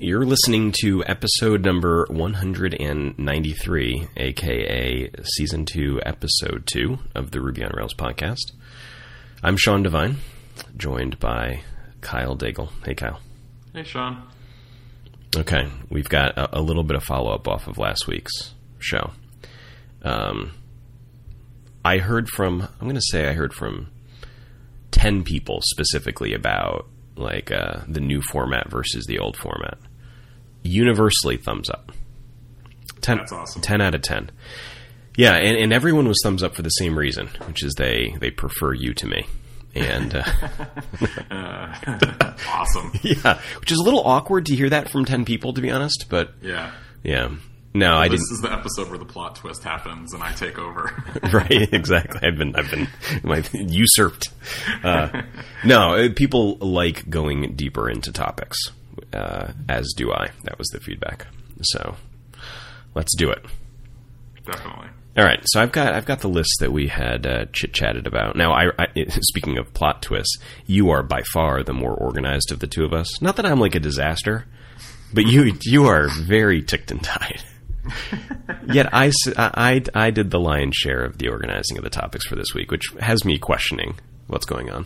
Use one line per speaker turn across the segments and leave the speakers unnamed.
You're listening to episode number 193, aka season 2, episode 2 of the Ruby on Rails podcast. I'm Sean Devine, joined by Kyle Daigle. Hey, Kyle.
Hey, Sean.
Okay, we've got a, a little bit of follow up off of last week's show. Um, I heard from, I'm going to say I heard from 10 people specifically about like uh, the new format versus the old format. Universally, thumbs up. 10,
That's awesome.
10 out of 10. Yeah, and, and everyone was thumbs up for the same reason, which is they, they prefer you to me. And uh,
Awesome.
yeah, which is a little awkward to hear that from 10 people, to be honest, but
Yeah.
yeah. No, I
This
didn't.
This is the episode where the plot twist happens and I take over.
right exactly i've been i've been usurped uh, no uh, people like going deeper into topics uh, as do i. That was the feedback. So let's do it.
Definitely.
all right so i've got i've got the list that we had uh, chit chatted about. Now I, I speaking of plot twists you are by far the more organized of the two of us. Not that i'm like a disaster but you you are very ticked and tied. Yet I, I, I did the lion's share of the organizing of the topics for this week, which has me questioning what's going on.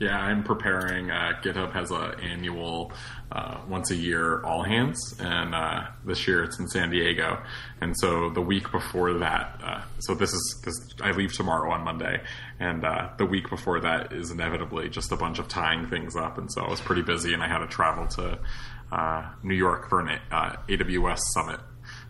Yeah, I'm preparing. Uh, GitHub has a annual, uh, once a year all hands, and uh, this year it's in San Diego. And so the week before that, uh, so this is this, I leave tomorrow on Monday, and uh, the week before that is inevitably just a bunch of tying things up. And so I was pretty busy, and I had to travel to uh, New York for an AWS summit.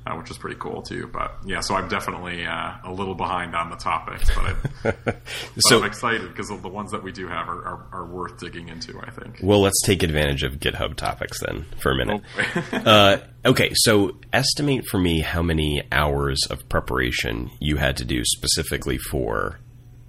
Uh, which is pretty cool too, but yeah, so I'm definitely uh, a little behind on the topics, but, I,
So-
I'm excited because the ones that we do have are, are, are worth digging into. I think.
Well, let's take advantage of GitHub topics then for a minute.
Oh.
Uh, okay, so estimate for me how many hours of preparation you had to do specifically for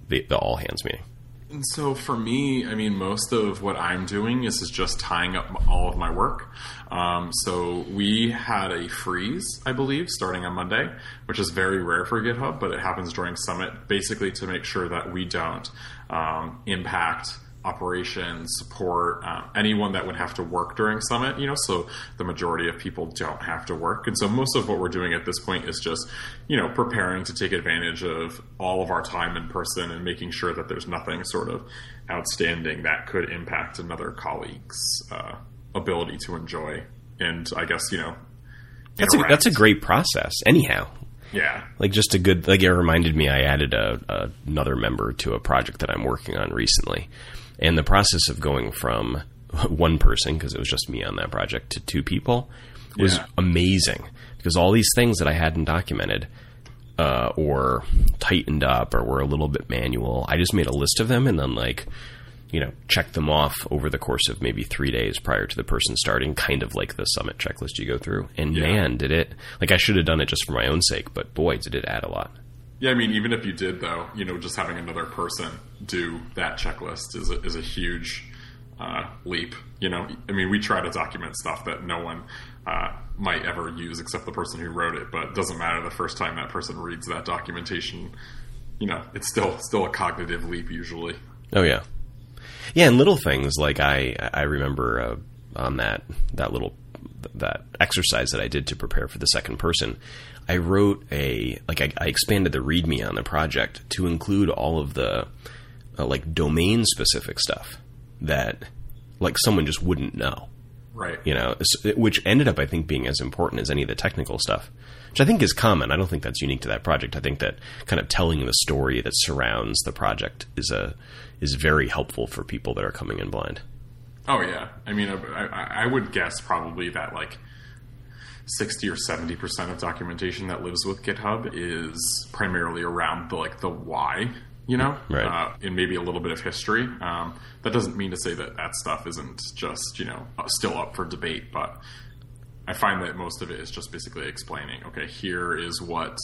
the, the all hands meeting.
And so for me, I mean, most of what I'm doing is, is just tying up all of my work. Um, so we had a freeze, I believe, starting on Monday, which is very rare for GitHub, but it happens during Summit, basically to make sure that we don't um, impact operations, support, um, anyone that would have to work during Summit, you know, so the majority of people don't have to work. And so most of what we're doing at this point is just, you know, preparing to take advantage of all of our time in person and making sure that there's nothing sort of outstanding that could impact another colleague's uh, ability to enjoy. And I guess, you know,
That's a, that's a great process, anyhow.
yeah.
Like just a good, like it reminded me, I added a, a, another member to a project that I'm working on recently, and the process of going from one person because it was just me on that project to two people was
Yeah.
amazing because all these things that I hadn't documented uh, or tightened up or were a little bit manual, I just made a list of them and then like you know checked them off over the course of maybe three days prior to the person starting, kind of like the summit checklist you go through. And
Yeah.
man, did it like I should have done it just for my own sake, but boy, did it add a lot.
Yeah, I mean, even if you did, though, you know, just having another person do that checklist is a, is a huge uh, leap. You know, I mean, we try to document stuff that no one uh, might ever use except the person who wrote it, but it doesn't matter the first time that person reads that documentation. You know, it's still still a cognitive leap usually.
Oh yeah, yeah, and little things like I I remember uh, on that that little that exercise that I did to prepare for the second person. I wrote a like I, I expanded the README on the project to include all of the uh, like domain specific stuff that like someone just wouldn't know
Right.
you know, which ended up, I think, being as important as any of the technical stuff, which I think is common. I don't think that's unique to that project. I think that kind of telling the story that surrounds the project is a is very helpful for people that are coming in blind.
Oh yeah, I mean, I, I, I would guess probably that like sixty or seventy percent of documentation that lives with GitHub is primarily around the like the why, you know,
Right.
uh, and maybe a little bit of history. Um, that doesn't mean to say that that stuff isn't just you know uh, still up for debate, but I find that most of it is just basically explaining. Okay, here is what.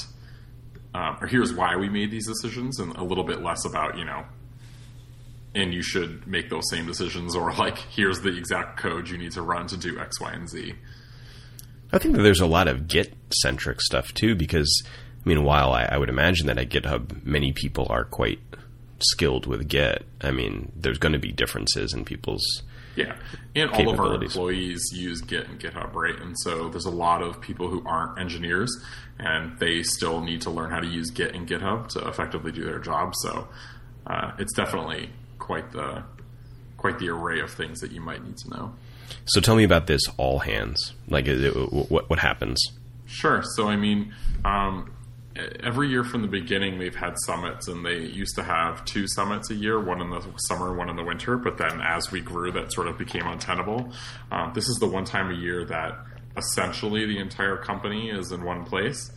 Um, or here's why we made these decisions, and a little bit less about you know and you should make those same decisions or like here's the exact code you need to run to do x y and z
I think that there's a lot of Git centric stuff too, because I mean, while I, I would imagine that at GitHub many people are quite skilled with Git, I mean, there's going to be differences in people's
Yeah, and all of our employees use Git and GitHub, right? And so there's a lot of people who aren't engineers, and they still need to learn how to use Git and GitHub to effectively do their job. So uh, it's definitely quite the quite the array of things that you might need to know.
So tell me about this all hands. Like, it- what what happens?
Sure. So, I mean, um, every year from the beginning, they've had summits, and they used to have two summits a year one in the summer, one in the winter. But then as we grew, that sort of became untenable. Um, this is the one time a year that essentially the entire company is in one place.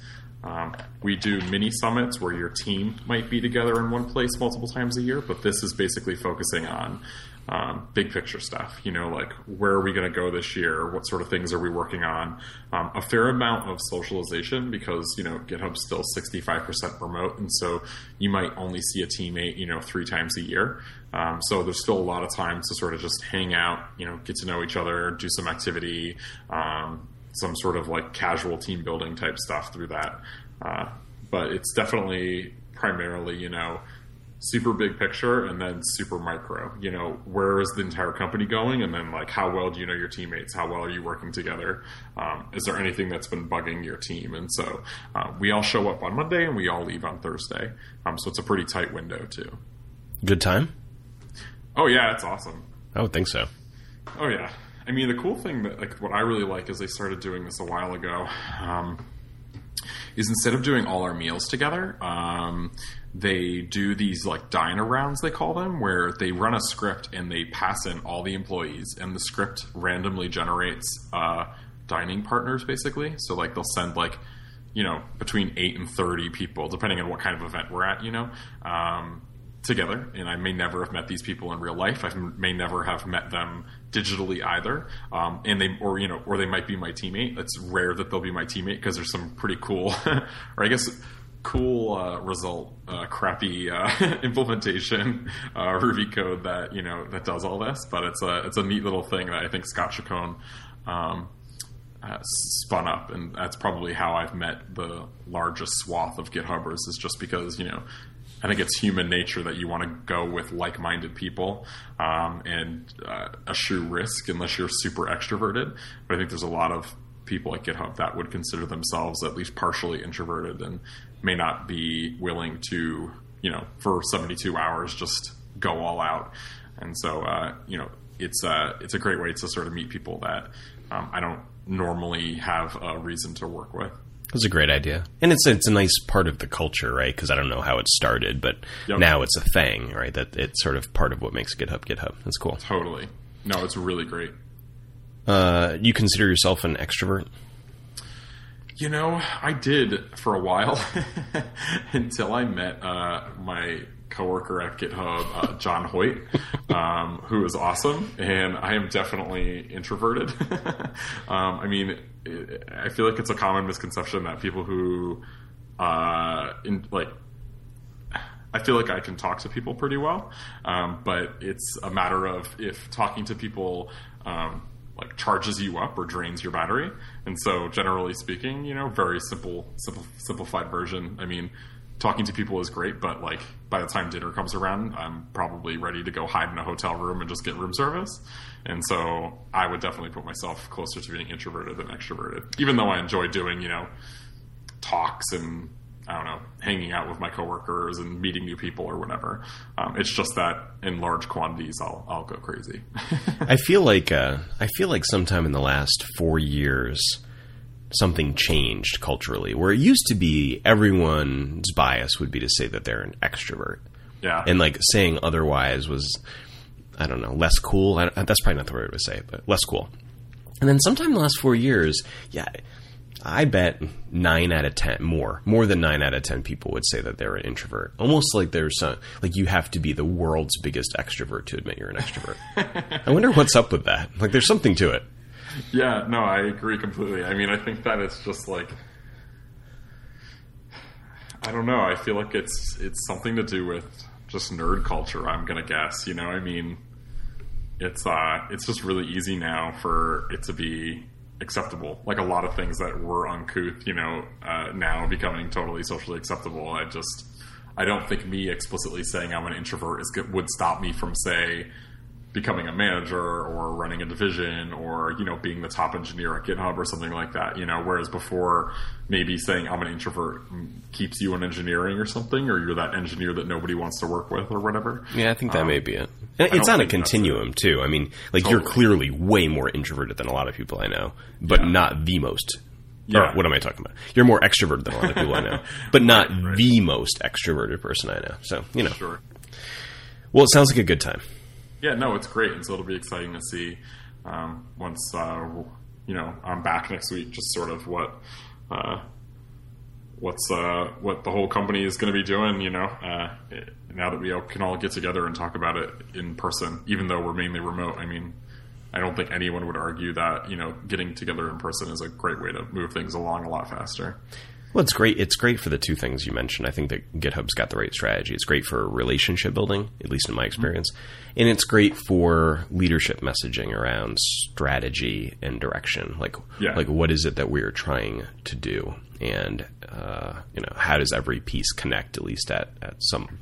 Um, we do mini summits where your team might be together in one place multiple times a year, but this is basically focusing on um, big picture stuff. You know, like where are we going to go this year? What sort of things are we working on? Um, a fair amount of socialization because you know GitHub's still sixty five percent remote, and so you might only see a teammate you know three times a year. Um, so there's still a lot of time to sort of just hang out, you know, get to know each other, do some activity, um, some sort of like casual team building type stuff through that. Uh, but it's definitely primarily, you know, super big picture and then super micro. You know, where is the entire company going? And then, like, how well do you know your teammates? How well are you working together? Um, is there anything that's been bugging your team? And so uh, we all show up on Monday and we all leave on Thursday. Um, so it's a pretty tight window, too.
Good time?
Oh, yeah, it's awesome.
I would think so.
Oh yeah. I mean, the cool thing that like what I really like is they started doing this a while ago. Um, is instead of doing all our meals together, um, they do these like diner rounds they call them, where they run a script and they pass in all the employees, and the script randomly generates uh, dining partners basically. So like they'll send like you know between eight and thirty people, depending on what kind of event we're at. You know. Um, together and i may never have met these people in real life i may never have met them digitally either um, and they or you know or they might be my teammate it's rare that they'll be my teammate because there's some pretty cool or i guess cool uh, result uh, crappy uh, implementation uh, ruby code that you know that does all this but it's a it's a neat little thing that i think scott chacon um, uh, spun up, and that's probably how I've met the largest swath of GitHubbers. Is just because you know, I think it's human nature that you want to go with like-minded people, um, and uh, eschew risk unless you're super extroverted. But I think there's a lot of people at GitHub that would consider themselves at least partially introverted and may not be willing to, you know, for 72 hours just go all out. And so, uh, you know, it's a it's a great way to sort of meet people that um, I don't normally have a reason to work with.
It's a great idea, and it's it's a nice part of the culture, right? Because I don't know how it started, but
Yep.
now it's a thing, right? That it's sort of part of what makes GitHub GitHub. That's cool.
Totally. No, it's really great.
Uh, you consider yourself an extrovert?
You know, I did for a while until I met uh, my coworker at GitHub, uh, John Hoyt, um, who is awesome, and I am definitely introverted. um, I mean, I feel like it's a common misconception that people who, uh, in, like, I feel like I can talk to people pretty well, um, but it's a matter of if talking to people um, like charges you up or drains your battery. And so, generally speaking, you know, very simple, simple, simplified version. I mean, talking to people is great, but like by the time dinner comes around, I'm probably ready to go hide in a hotel room and just get room service. And so, I would definitely put myself closer to being introverted than extroverted, even though I enjoy doing, you know, talks and I don't know, hanging out with my coworkers and meeting new people or whatever. Um, it's just that in large quantities, I'll I'll go crazy.
I feel like uh, I feel like sometime in the last four years, something changed culturally. Where it used to be, everyone's bias would be to say that they're an extrovert,
yeah,
and like saying otherwise was, I don't know, less cool. I, that's probably not the way to say but less cool. And then sometime in the last four years, yeah, I bet nine out of ten, more, more than nine out of ten people would say that they're an introvert. Almost like there's some, like you have to be the world's biggest extrovert to admit you're an extrovert. I wonder what's up with that. Like there's something to it.
yeah. No, I agree completely. I mean, I think that it's just like. I don't know. I feel like it's it's something to do with just nerd culture. I'm gonna guess. You know, I mean, it's uh, it's just really easy now for it to be acceptable. Like a lot of things that were uncouth, you know, uh, now becoming totally socially acceptable. I just, I don't think me explicitly saying I'm an introvert is good, would stop me from say becoming a manager or running a division or you know being the top engineer at GitHub or something like that. You know, whereas before maybe saying I'm an introvert keeps you in engineering or something, or you're that engineer that nobody wants to work with or whatever.
Yeah, I think that um, may be it. It's on a continuum too. I mean, like totally. you're clearly way more introverted than a lot of people I know, but yeah. not the most. Yeah. Or what am I talking about? You're more extroverted than a lot of people I know, but not right, right. the most extroverted person I know. So you know.
Sure.
Well, it sounds like a good time.
Yeah, no, it's great, and so it'll be exciting to see um, once uh, you know I'm back next week. Just sort of what uh, what's uh, what the whole company is going to be doing. You know, uh, now that we all can all get together and talk about it in person, even though we're mainly remote. I mean, I don't think anyone would argue that you know getting together in person is a great way to move things along a lot faster.
Well, it's great. It's great for the two things you mentioned. I think that GitHub's got the right strategy. It's great for relationship building, at least in my experience, and it's great for leadership messaging around strategy and direction. Like, yeah. like what is it that we are trying to do, and uh, you know, how does every piece connect, at least at at some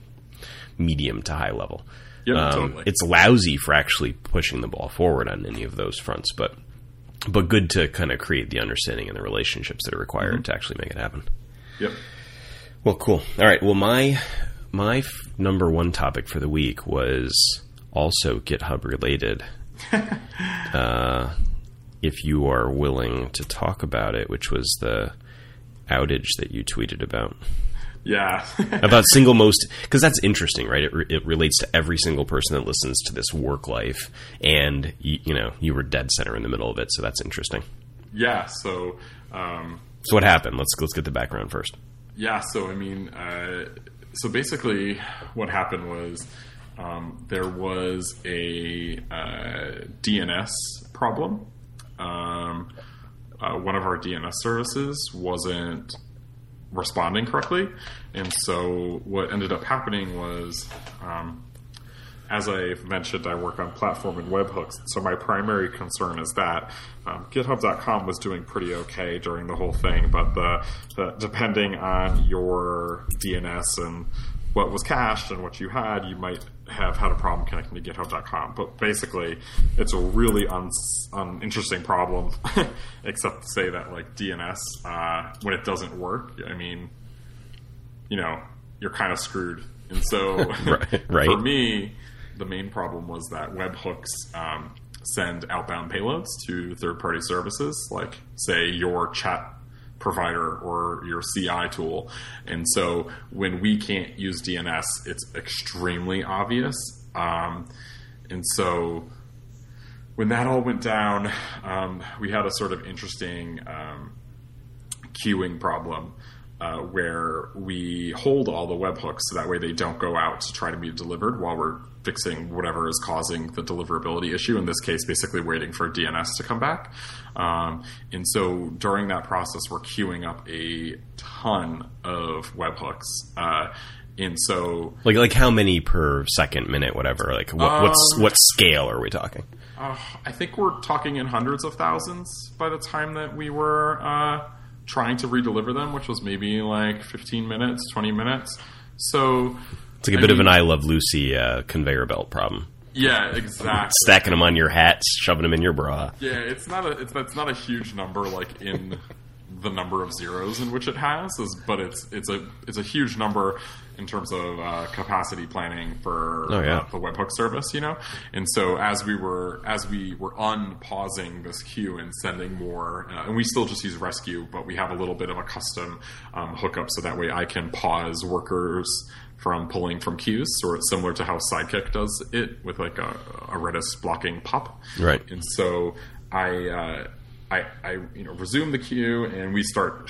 medium to high level.
Yeah, um, totally.
It's lousy for actually pushing the ball forward on any of those fronts, but but good to kind of create the understanding and the relationships that are required mm-hmm. to actually make it happen.
Yep.
Well, cool. All right. Well, my my f- number one topic for the week was also GitHub related. uh, if you are willing to talk about it, which was the outage that you tweeted about.
Yeah.
about single most, because that's interesting, right? It, re- it relates to every single person that listens to this work life, and you, you, know you were dead center in the middle of it, so that's interesting.
Yeah. So. Um,
so what happened? Let's let's get the background first.
Yeah. So I mean, uh, so basically, what happened was um, there was a uh, DNS problem. Um, uh, one of our DNS services wasn't responding correctly. And so what ended up happening was, um, as I mentioned, I work on platform and webhooks. So my primary concern is that um, GitHub.com was doing pretty okay during the whole thing, but the, the depending on your DNS and what was cached and what you had, you might have had a problem connecting to GitHub.com. But basically, it's a really un- uninteresting problem, except to say that like DNS, uh, when it doesn't work, I mean, you know, you're kind of screwed. And so,
right,
for me, the main problem was that webhooks um, send outbound payloads to third-party services, like say your chat provider or your CI tool. And so when we can't use DNS, it's extremely obvious. Um, and so when that all went down, um, we had a sort of interesting um, queuing problem. Uh, where we hold all the webhooks so that way they don't go out to try to be delivered while we're fixing whatever is causing the deliverability issue. In this case, basically waiting for DNS to come back. Um, and so during that process, we're queuing up a ton of webhooks. Uh, and so,
like, like how many per second, minute, whatever? Like, what, um, what's what scale are we talking?
Uh, I think we're talking in hundreds of thousands by the time that we were uh, trying to redeliver them, which was maybe like 15 minutes, 20 minutes. So
it's like a I bit mean, of an I Love Lucy uh, conveyor belt problem.
Yeah, exactly.
Stacking them on your hats, shoving them in your bra.
Yeah, it's not a it's, it's not a huge number like in the number of zeros in which it has, is, but it's it's a it's a huge number in terms of uh, capacity planning for
oh, yeah.
uh, the webhook service, you know. And so as we were as we were unpausing this queue and sending more, uh, and we still just use Resque, but we have a little bit of a custom um, hookup so that way I can pause workers from pulling from queues, sort of similar to how Sidekiq does it with like a, a Redis blocking pop.
Right.
And so I, uh, I, I, you know, resume the queue and we start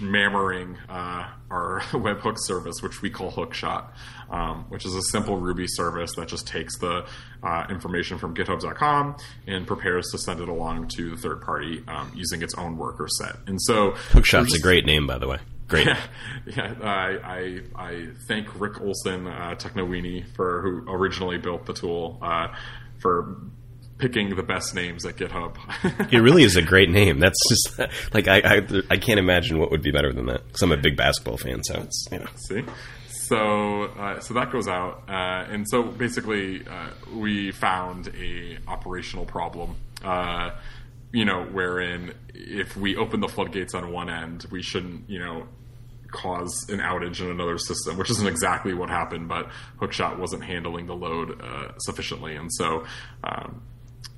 mammering uh, our webhook service, which we call Hookshot, um, which is a simple Ruby service that just takes the uh, information from GitHub.com and prepares to send it along to the third party um, using its own worker set. And so
Hookshot's a great name, by the way. Great.
Yeah, yeah I, I, I thank Rick Olson, uh, Technoweenie, for who originally built the tool, uh, for picking the best names at GitHub.
it really is a great name. That's just like I, I, I can't imagine what would be better than that. Because I'm a big basketball fan, so it's you know.
See, so uh, so that goes out, uh, and so basically uh, we found a operational problem. Uh, you know, wherein if we open the floodgates on one end, we shouldn't, you know, cause an outage in another system, which isn't exactly what happened, but Hookshot wasn't handling the load uh, sufficiently, and so um,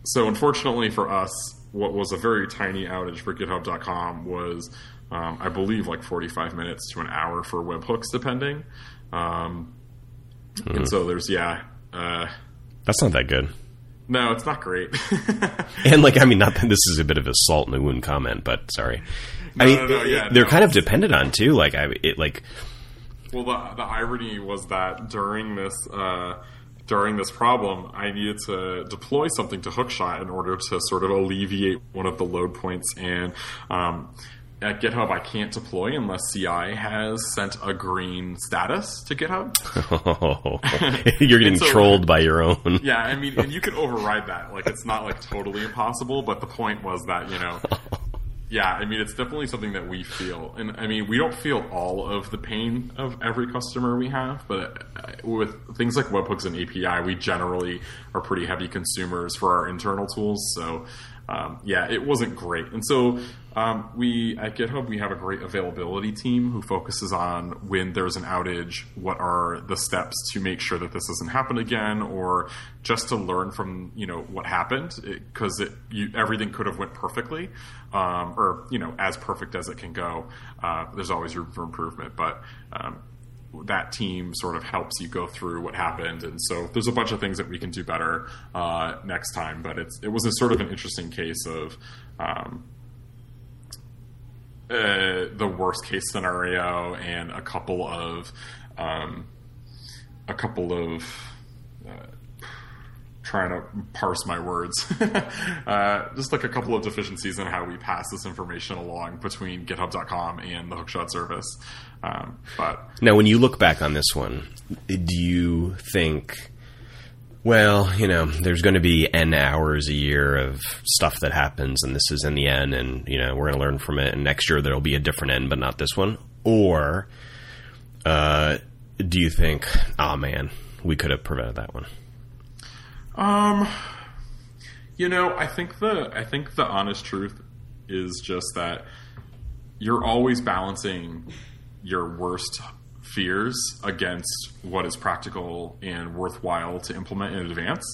so unfortunately for us, what was a very tiny outage for GitHub.com was, um, I believe, like 45 minutes to an hour for webhooks, depending. Um,
Hmm.
And so there's yeah. Uh,
That's not that good.
no, it's not great.
And like, I mean, not that this is a bit of a salt in the wound comment, but sorry. I mean,
no, no, yeah,
they're
no.
kind of dependent on too. Like, I it like
Well, the, the irony was that during this uh, during this problem, I needed to deploy something to Hookshot in order to sort of alleviate one of the load points. And um, at GitHub, I can't deploy unless CI has sent a green status to GitHub.
you're getting
a-
trolled by your own.
Yeah, I mean, and you can override that. Like, it's not like totally impossible, but the point was that you know, yeah, I mean, it's definitely something that we feel, and I mean, we don't feel all of the pain of every customer we have, but uh, with things like webhooks and API, we generally are pretty heavy consumers for our internal tools. So, um, yeah, it wasn't great, and so. Um, we at GitHub we have a great availability team who focuses on when there's an outage, what are the steps to make sure that this doesn't happen again, or just to learn from you know what happened because everything could have went perfectly, um, or you know as perfect as it can go. Uh, there's always room for improvement, but um, that team sort of helps you go through what happened, and so there's a bunch of things that we can do better uh, next time. But it's it was a sort of an interesting case of. Um, uh, the worst case scenario and a couple of um, a couple of uh, trying to parse my words. Uh, just like a couple of deficiencies in how we pass this information along between github.com and the hookshot service. Um, but
Now, when you look back on this one, do you think, well, you know, there's going to be n hours a year of stuff that happens, and this is in the end, and you know, we're going to learn from it, and next year there'll be a different end, but not this one, or uh, do you think, oh man, we could have prevented that one?
Um, you know, I think the I think the honest truth is just that you're always balancing your worst fears against what is practical and worthwhile to implement in advance.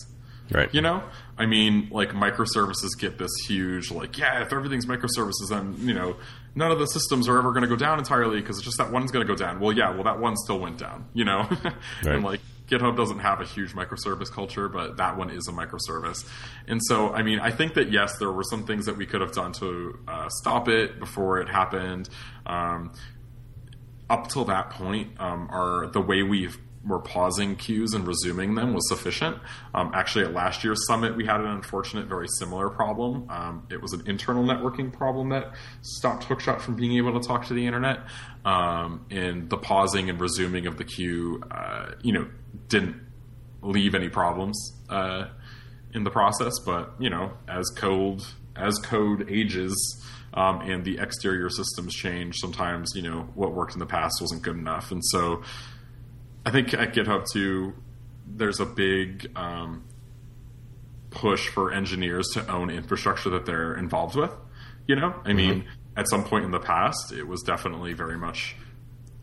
Right.
You know, I mean, like microservices get this huge, like, yeah, if everything's microservices, then you know, none of the systems are ever going to go down entirely because it's just that one's going to go down. Well, yeah, well, that one still went down. You know,
Right.
and like GitHub doesn't have a huge microservice culture, but that one is a microservice. And so, I mean, I think that yes, there were some things that we could have done to uh, stop it before it happened. Um, up till that point, um, our the way we were pausing queues and resuming them was sufficient. Um, actually, at last year's summit, we had an unfortunate, very similar problem. Um, it was an internal networking problem that stopped Hookshot from being able to talk to the internet. Um, and the pausing and resuming of the queue, uh, you know, didn't leave any problems uh, in the process. But you know, as code as code ages um, and the exterior systems change, sometimes you know what worked in the past wasn't good enough, and so I think at GitHub too, there's a big um, push for engineers to own infrastructure that they're involved with. You know, I mean, at some point in the past, it was definitely very much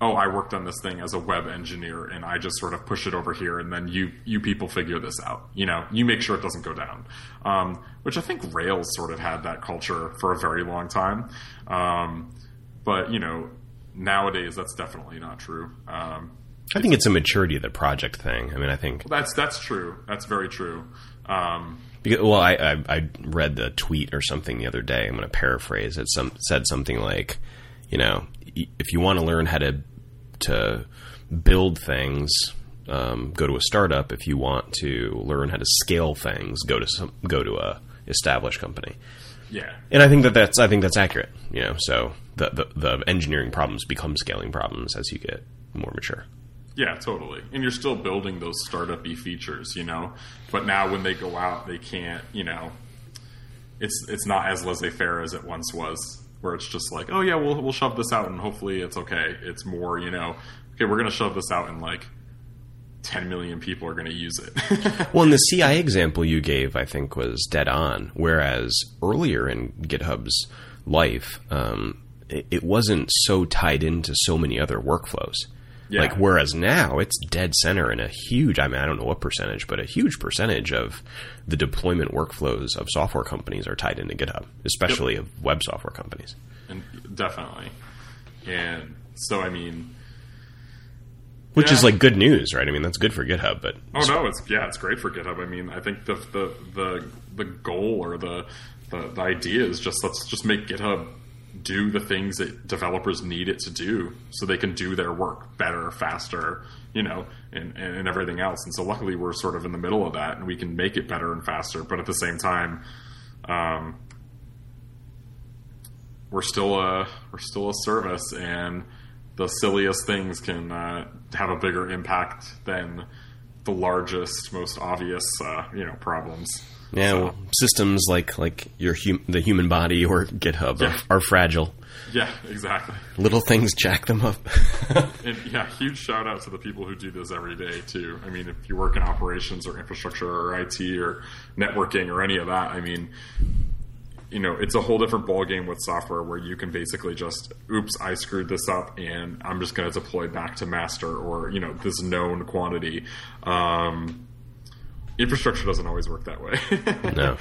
oh, I worked on this thing as a web engineer and I just sort of push it over here and then you you people figure this out. You know, you make sure it doesn't go down. Um, which I think Rails sort of had that culture for a very long time. Um, but you know, nowadays that's definitely not true. Um,
I think it's a maturity of the project thing. I mean, I think
that's that's true. That's very true. Um,
Because, well, I, I I read the tweet or something the other day. I'm going to paraphrase it. Some said something like, you know, if you want to learn how to to build things, um, go to a startup. If you want to learn how to scale things, go to some go to a established company.
yeah.
And I think that that's I think that's accurate. You know, so the the, the engineering problems become scaling problems as you get more mature.
Yeah, totally. And you're still building those startup-y features, you know. But now when they go out, they can't, you know. It's it's not as laissez-faire as it once was, where it's just like, oh yeah, we'll we'll shove this out and hopefully it's okay. It's more, you know, okay, we're going to shove this out and like 10 million people are going to use it.
well, and the CI example you gave, I think, was dead on. Whereas earlier in GitHub's life, um, it, it, wasn't so tied into so many other workflows. Yeah. Like whereas now it's dead center in a huge I mean I don't know what percentage but a huge percentage of the deployment workflows of software companies are tied into GitHub especially yep. of web software companies.
And definitely. And so I mean
which yeah. is like good news, right? I mean, that's good for GitHub, but
oh no, it's yeah, it's great for GitHub. I mean, I think the the the, the goal or the, the the idea is just let's just make GitHub do the things that developers need it to do, so they can do their work better, faster, you know, and and everything else. And so, luckily, we're sort of in the middle of that, and we can make it better and faster. But at the same time, um, we're still a we're still a service, and the silliest things can uh, have a bigger impact than the largest, most obvious, uh, you know, problems.
Yeah, so. well, systems like like your hum- the human body or GitHub yeah. are, are, fragile.
Yeah, exactly.
Little things jack them up.
and yeah, huge shout out to the people who do this every day too. I mean, if you work in operations or infrastructure or IT or networking or any of that, I mean, you know, it's a whole different ballgame with software where you can basically just, oops, I screwed this up and I'm just going to deploy back to master or, you know, this known quantity. Um, infrastructure doesn't always work that way.
no.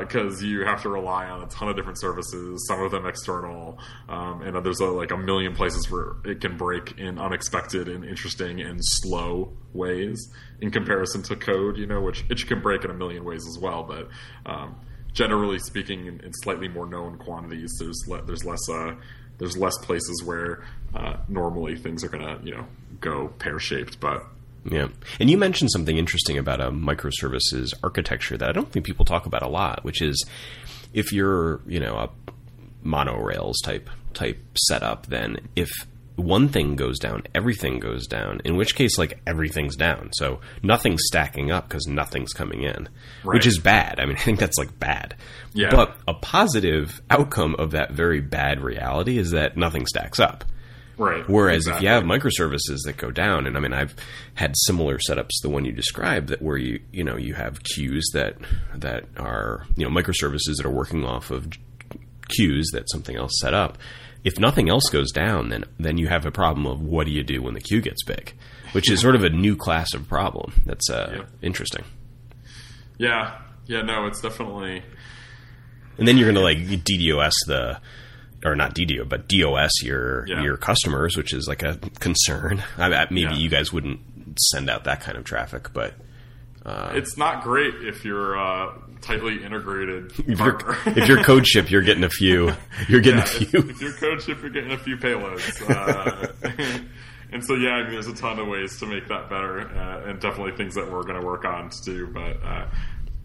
Because uh, you have to rely on a ton of different services, some of them external, um, and there's a, like a million places where it can break in unexpected and interesting and slow ways in comparison to code, you know, which it can break in a million ways as well. But, um, generally speaking, in, in slightly more known quantities, there's le- there's less uh, there's less places where uh, normally things are gonna you know go pear shaped, but.
Yeah, and you mentioned something interesting about a microservices architecture that I don't think people talk about a lot, which is if you're you know a monorails type type setup, then if one thing goes down, everything goes down. In which case, like everything's down, so nothing's stacking up because nothing's coming in, right. which is bad. I mean, I think that's like bad.
Yeah.
But a positive outcome of that very bad reality is that nothing stacks up.
Right.
Whereas exactly. if you have microservices that go down, and I mean, I've had similar setups, the one you described, that where you you know you have queues that that are you know microservices that are working off of queues that something else set up if nothing else goes down, then then you have a problem of what do you do when the queue gets big, which is sort of a new class of problem. That's uh, yeah. interesting.
Yeah, yeah, no, it's definitely.
And then you're going to like DDoS the, or not DDoS, but DOS your yeah. your customers, which is like a concern. I maybe yeah. you guys wouldn't send out that kind of traffic, but
uh, it's not great if you're uh, tightly integrated.
If you're, if you're CodeShip, you're getting a few. You're getting yeah, a few.
If, if you're CodeShip, you're getting a few payloads. Uh, and so, yeah, I mean, there's a ton of ways to make that better, uh, and definitely things that we're going to work on to do. But uh,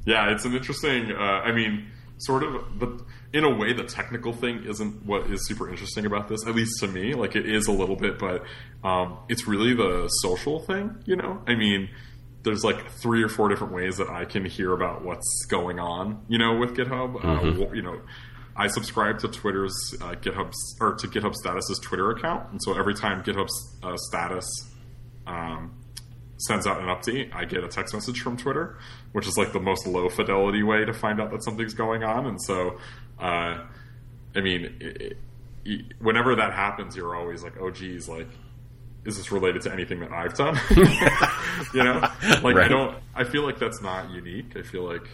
yeah, it's an interesting. Uh, I mean, sort of, but in a way, the technical thing isn't what is super interesting about this. At least to me, like it is a little bit, but um, it's really the social thing. You know, I mean there's like three or four different ways that I can hear about what's going on, you know, with GitHub. Uh, mm-hmm. Uh, you know, I subscribe to Twitter's uh, GitHub's or to GitHub Status's Twitter account, and so every time GitHub's uh, status um, sends out an update, I get a text message from Twitter, which is like the most low fidelity way to find out that something's going on. And so, uh, I mean, it, it, whenever that happens, you're always like, oh, geez, like is this related to anything that I've done? you know, like right. I don't. I feel like that's not unique. I feel like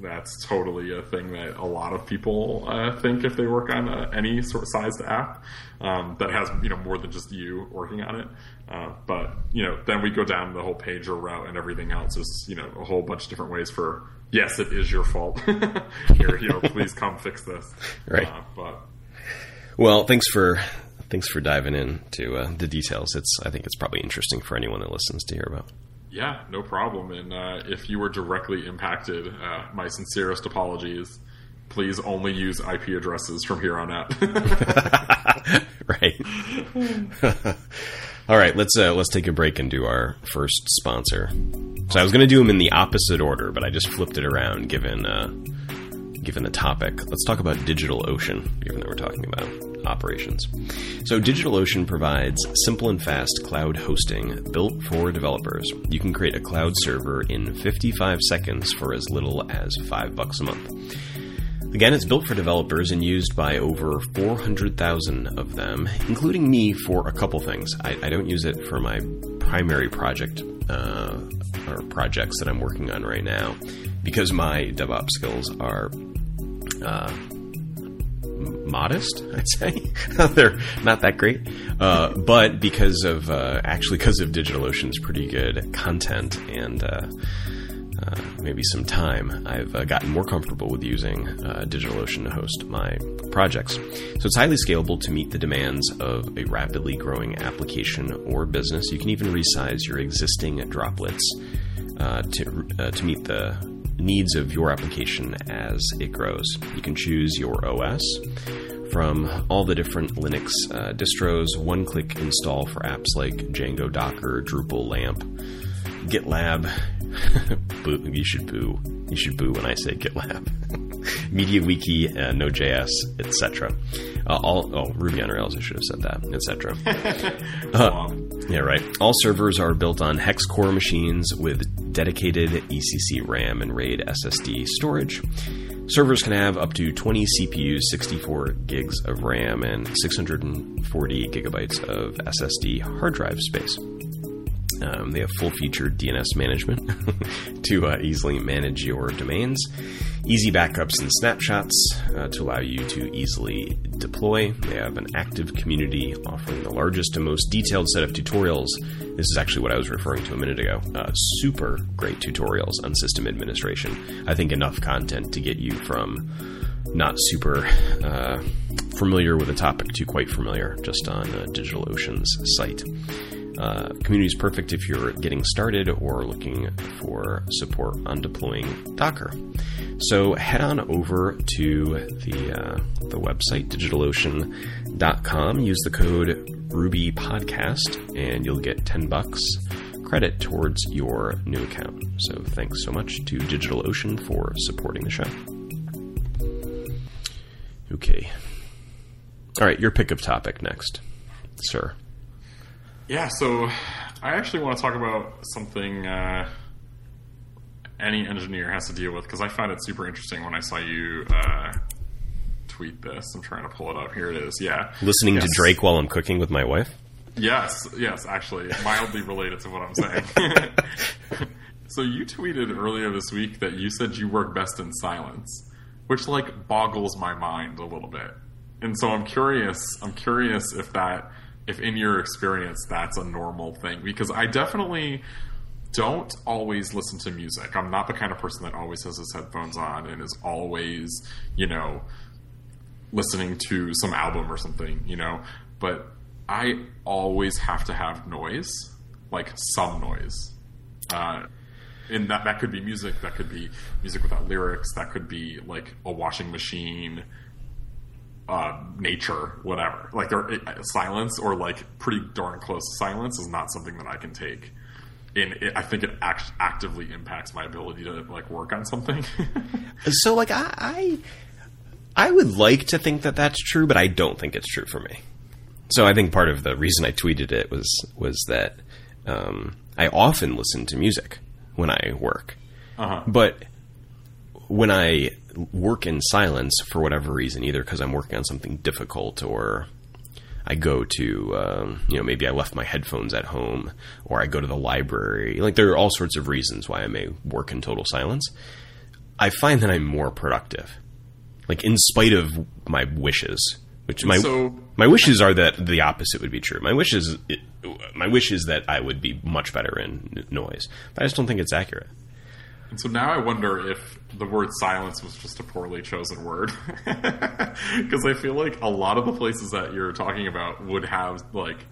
that's totally a thing that a lot of people uh, think if they work on uh, any sort of sized app um, that has you know more than just you working on it. Uh, but you know, then we go down the whole pager route and everything else is you know a whole bunch of different ways for yes, it is your fault. Here, you know, please come fix this.
Right.
Uh, but
well, thanks for thanks for diving into uh, the details. It's I think it's probably interesting for anyone that listens to hear about.
Yeah, no problem. And uh, if you were directly impacted, uh, my sincerest apologies. Please only use IP addresses from here on out.
right. All right, let's uh, let's take a break and do our first sponsor. So I was going to do them in the opposite order, but I just flipped it around, given uh, given the topic, let's talk about DigitalOcean, given that we're talking about operations. So, DigitalOcean provides simple and fast cloud hosting built for developers. You can create a cloud server in 55 seconds for as little as 5 bucks a month. Again, it's built for developers and used by over 400,000 of them, including me for a couple things. I, I don't use it for my primary project uh, or projects that I'm working on right now because my DevOps skills are uh, modest, I'd say. They're not that great. Uh, but because of, uh, actually, because of DigitalOcean's pretty good content and uh, uh, maybe some time, I've uh, gotten more comfortable with using uh, DigitalOcean to host my projects. So it's highly scalable to meet the demands of a rapidly growing application or business. You can even resize your existing droplets uh, to, uh, to meet the needs of your application as it grows. You can choose your OS from all the different Linux uh, distros, one click install for apps like Django, Docker, Drupal, LAMP, GitLab. boo, you should boo. You should boo when I say GitLab. MediaWiki, uh, Node.js, etc. Uh, all oh Ruby on Rails, I should have said that, etc. uh, yeah, right. All servers are built on hex core machines with dedicated ECC RAM and RAID SSD storage. Servers can have up to 20 CPUs, 64 gigs of RAM, and 640 gigabytes of SSD hard drive space. Um, they have full featured DNS management to uh, easily manage your domains, easy backups and snapshots uh, to allow you to easily deploy. They have an active community offering the largest and most detailed set of tutorials. This is actually what I was referring to a minute ago. Uh, super great tutorials on system administration. I think enough content to get you from not super uh, familiar with a topic to quite familiar just on uh, DigitalOcean's site. Uh, community is perfect if you're getting started or looking for support on deploying Docker. So head on over to the uh, the website digitalocean.com. Use the code Ruby Podcast, and you'll get ten bucks credit towards your new account. So thanks so much to DigitalOcean for supporting the show. Okay. All right, your pick of topic next, sir.
Yeah, so I actually want to talk about something uh, any engineer has to deal with because I found it super interesting when I saw you uh, tweet this. I'm trying to pull it up. Here it is. Yeah.
Listening
yes.
to Drake while I'm cooking with my wife?
Yes, yes, actually, mildly related to what I'm saying. so you tweeted earlier this week that you said you work best in silence, which like boggles my mind a little bit. And so I'm curious. I'm curious if that if in your experience that's a normal thing. Because I definitely don't always listen to music. I'm not the kind of person that always has his headphones on and is always, you know, listening to some album or something, you know, but I always have to have noise, like some noise. Uh, and that that could be music, that could be music without lyrics, that could be like a washing machine, uh, nature, whatever. Like there, it, silence or like pretty darn close silence is not something that I can take. And it, I think it act- actively impacts my ability to like work on something.
so, like, I, I, I would like to think that that's true, but I don't think it's true for me. So, I think part of the reason I tweeted it was was that um, I often listen to music when I work,
uh-huh.
but when I work in silence for whatever reason, either because I'm working on something difficult or I go to, um, you know, maybe I left my headphones at home or I go to the library. Like there are all sorts of reasons why I may work in total silence. I find that I'm more productive, like in spite of my wishes. Which my
so,
my wishes are that the opposite would be true. My wishes, my wish is that I would be much better in noise, but I just don't think it's accurate.
And so now I wonder if the word silence was just a poorly chosen word. Because I feel like a lot of the places that you're talking about would have, like,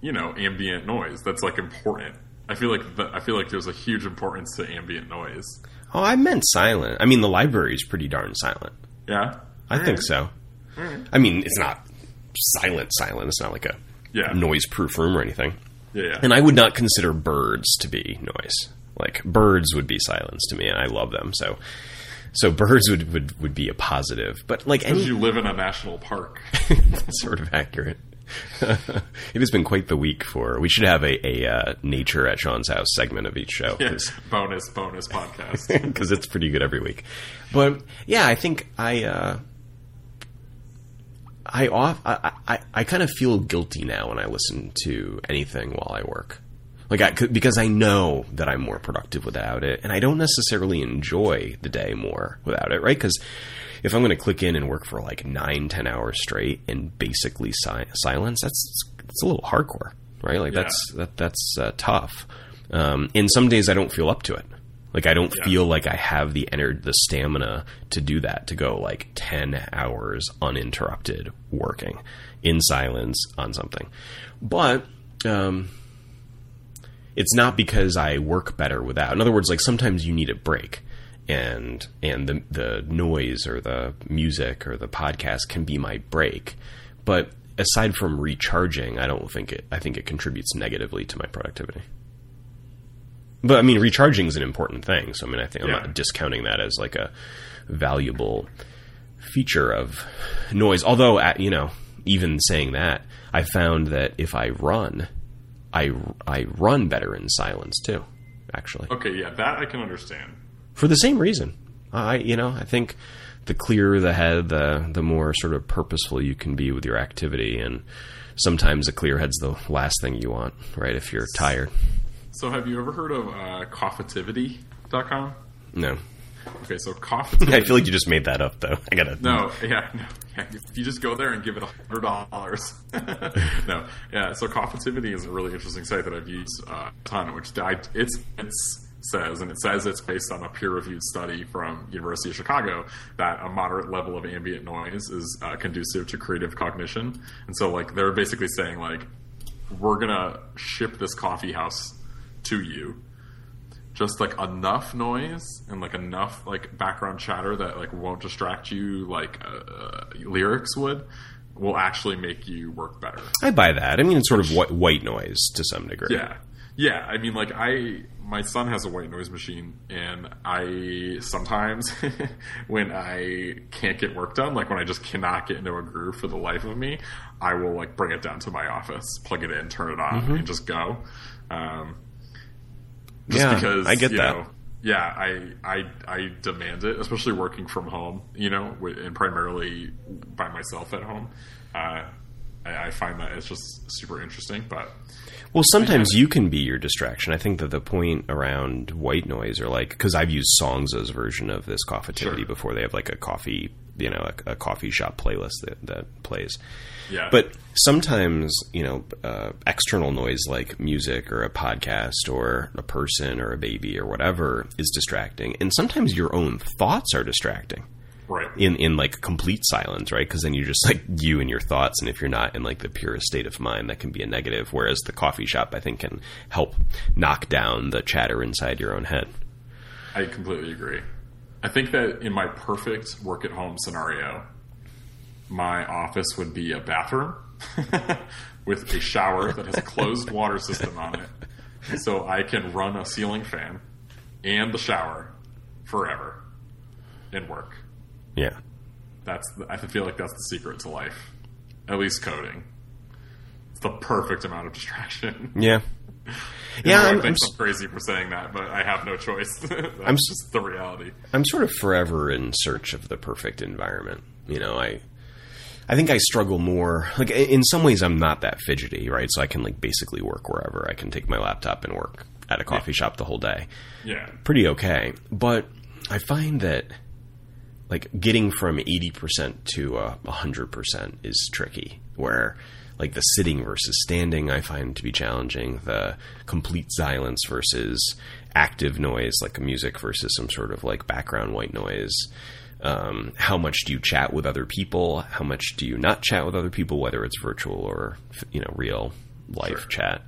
you know, ambient noise that's, like, important. I feel like the, I feel like there's a huge importance to ambient noise.
Oh, I meant silent. I mean, the library is pretty darn silent.
Yeah?
I All think right. so.
Right.
I mean, it's not silent, silent. It's not like a
yeah.
noise proof room or anything.
Yeah, yeah.
And I would not consider birds to be noise. Like birds would be silence to me, and I love them. So So birds would, would, would be a positive, but like
Because you live in a national park.
Sort of accurate. it has been quite the week for. We should have a, a uh, nature at Sean's house segment of each show
yes. Bonus, bonus podcast.
because it's pretty good every week. But yeah, I think I uh, I off I, I, I kind of feel guilty now when I listen to anything while I work. Like I, because I know that I'm more productive without it, and I don't necessarily enjoy the day more without it, right? Because if I'm going to click in and work for like nine, ten hours straight in basically si- silence, that's it's a little hardcore, right? Like
Yeah.
that's that that's uh, tough. Um, and some days I don't feel up to it. Like I don't
Yeah.
feel like I have the ener- the stamina to do that to go like 10 hours uninterrupted working in silence on something. But um it's not because I work better without. In other words, like sometimes you need a break and and the the noise or the music or the podcast can be my break. But aside from recharging, I don't think it I think it contributes negatively to my productivity. But I mean, recharging is an important thing. So I mean, I think I'm not discounting that as like a valuable feature of noise. Although, you know, even saying that, I found that if I run, I I run better in silence too. Actually,
Okay, yeah, that I can understand.
for the same reason. I you know I think the clearer the head, the the more sort of purposeful you can be with your activity, and sometimes a clear head's the last thing you want, right? If you're tired.
So, have you ever heard of uh?
No,
Okay, so coffitivity.
I feel like you just made that up though. I gotta
No, yeah, no, yeah. If you just go there and give it hundred dollars, no, yeah. So Coffitivity is a really interesting site that I've used uh, a ton. Which I, it's it's says and it says it's based on a peer-reviewed study from University of Chicago that a moderate level of ambient noise is uh, conducive to creative cognition. And so, like, they're basically saying like, we're gonna ship this coffee house to you just like enough noise and like enough like background chatter that like won't distract you like uh, uh, lyrics would will actually make you work better.
I buy that. I mean, it's sort of white, white noise to some degree.
Yeah. Yeah, I mean like I my son has a white noise machine and I sometimes when I can't get work done, like when I just cannot get into a groove for the life of me, I will like bring it down to my office, plug it in, turn it on, and just go. Um just
Yeah,
because
I get that.
know, yeah, I, I I demand it, especially working from home, you know, and primarily by myself at home. Uh, I, I find that it's just super interesting, but
Well, sometimes you can be your distraction. I think that the point around white noise, or like, because I've used Songza's version of this Coffitivity
Sure.
before. They have like a coffee, you know, a, a coffee shop playlist that, that plays.
yeah,
But sometimes, you know, uh, external noise like music or a podcast or a person or a baby or whatever is distracting. And sometimes your own thoughts are distracting
right,
in in like complete silence, right? Because then you're just like you and your thoughts, and if you're not in like the purest state of mind, that can be a negative. Whereas the coffee shop, I think, can help knock down the chatter inside your own head.
I completely agree. I think that in my perfect work at home scenario, my office would be a bathroom with a shower that has a closed water system on it. So I can run a ceiling fan and the shower forever and work.
Yeah,
That's I feel like that's the secret to life. At least coding. It's the perfect amount of distraction.
yeah, yeah.
I
I'm, I'm,
I'm crazy for saying that, but I have no choice. that's
I'm
just the reality.
I'm sort of forever in search of the perfect environment. You know, I. I think I struggle more. Like in some ways, I'm not that fidgety, right? So I can like basically work wherever. I can take my laptop and work at a coffee shop the whole day.
Yeah.
pretty okay. But I find that like getting from 80% to uh, 100% is tricky where like the sitting versus standing I find to be challenging. The complete silence versus active noise like music versus some sort of like background white noise. Um, how much do you chat with other people? How much do you not chat with other people whether it's virtual or you know real life
Sure.
chat?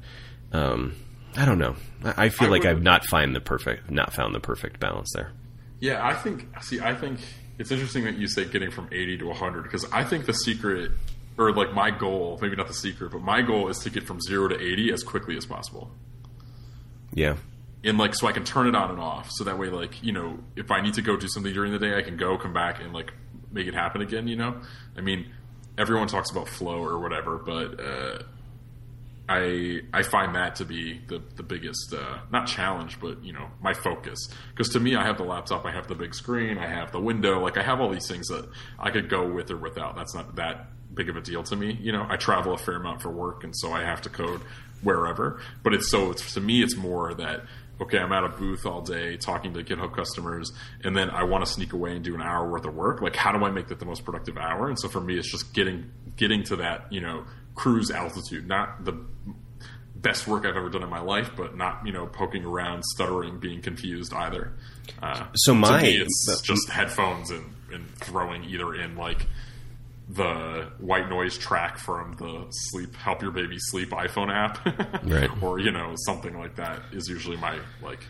Um, I don't know. I I feel
I
like
would-
I've not find the perfect not found the perfect balance there.
Yeah, I think. See, I think it's interesting that you say getting from eighty to hundred because I think the secret, or like my goal, maybe not the secret, but my goal is to get from zero to eighty as quickly as possible.
Yeah.
and like so I can turn it on and off. So that way, like you know, if I need to go do something during the day, I can go, come back, and like make it happen again. You know, I mean, everyone talks about flow or whatever, but uh, I I find that to be the the biggest uh, not challenge, but you know my focus. Because to me, I have the laptop, I have the big screen, I have the window, like I have all these things that I could go with or without. That's not that big of a deal to me. You know, I travel a fair amount for work, and so I have to code wherever. But it's so it's, to me, it's more that okay, I'm at a booth all day talking to GitHub customers, and then I want to sneak away and do an hour worth of work. Like, how do I make that the most productive hour? And so for me, it's just getting getting to that you know cruise altitude, not the best work I've ever done in my life, but not you know poking around, stuttering, being confused either. Uh,
so my
me, it's just headphones and, and throwing either in like the white noise track from the sleep help your baby sleep iphone app.
Right.
or you know something like that is usually my like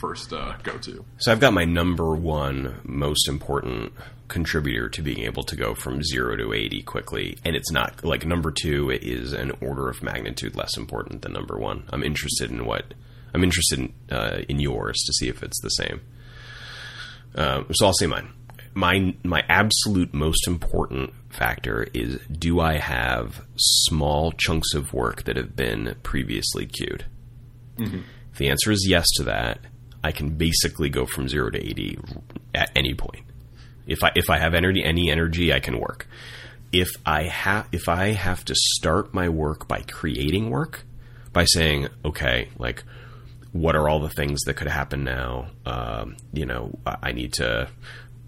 first uh, go-to.
So i've got my number one most important contributor to being able to go from 0 to 80 quickly and it's not like number two is an order of magnitude less important than number one. I'm interested in what i'm interested in, uh, in yours to see if it's the same. Uh, so i'll say mine my my absolute most important factor is do I have small chunks of work that have been previously queued? Mm-hmm. If the answer is yes to that, I can basically go from zero to eighty at any point. If I if I have energy, any energy, I can work. If I have if I have to start my work by creating work, by saying, okay, like what are all the things that could happen now? Um, you know, I need to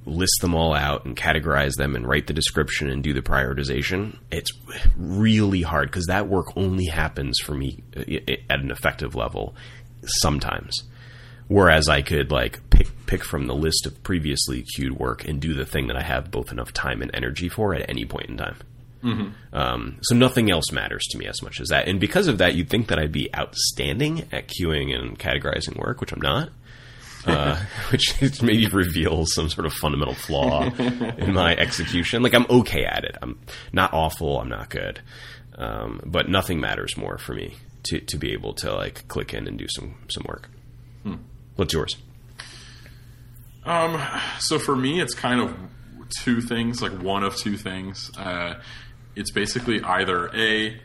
list them all out and categorize them and write the description and do the prioritization, it's really hard because that work only happens for me uh, at an effective level sometimes. Whereas I could like pick pick from the list of previously queued work and do the thing that I have both enough time and energy for at any point in time. Mm-hmm. Um, so nothing else matters to me as much as that. And because of that, you'd think that I'd be outstanding at queuing and categorizing work, which I'm not uh, which maybe reveals some sort of fundamental flaw in my execution. Like I'm okay at it. I'm not awful. I'm not good. Um, but nothing matters more for me to, to be able to like click in and do some some work. Hmm. What's yours?
Um, so for me, it's kind of two things, like one of two things. Uh, it's basically either a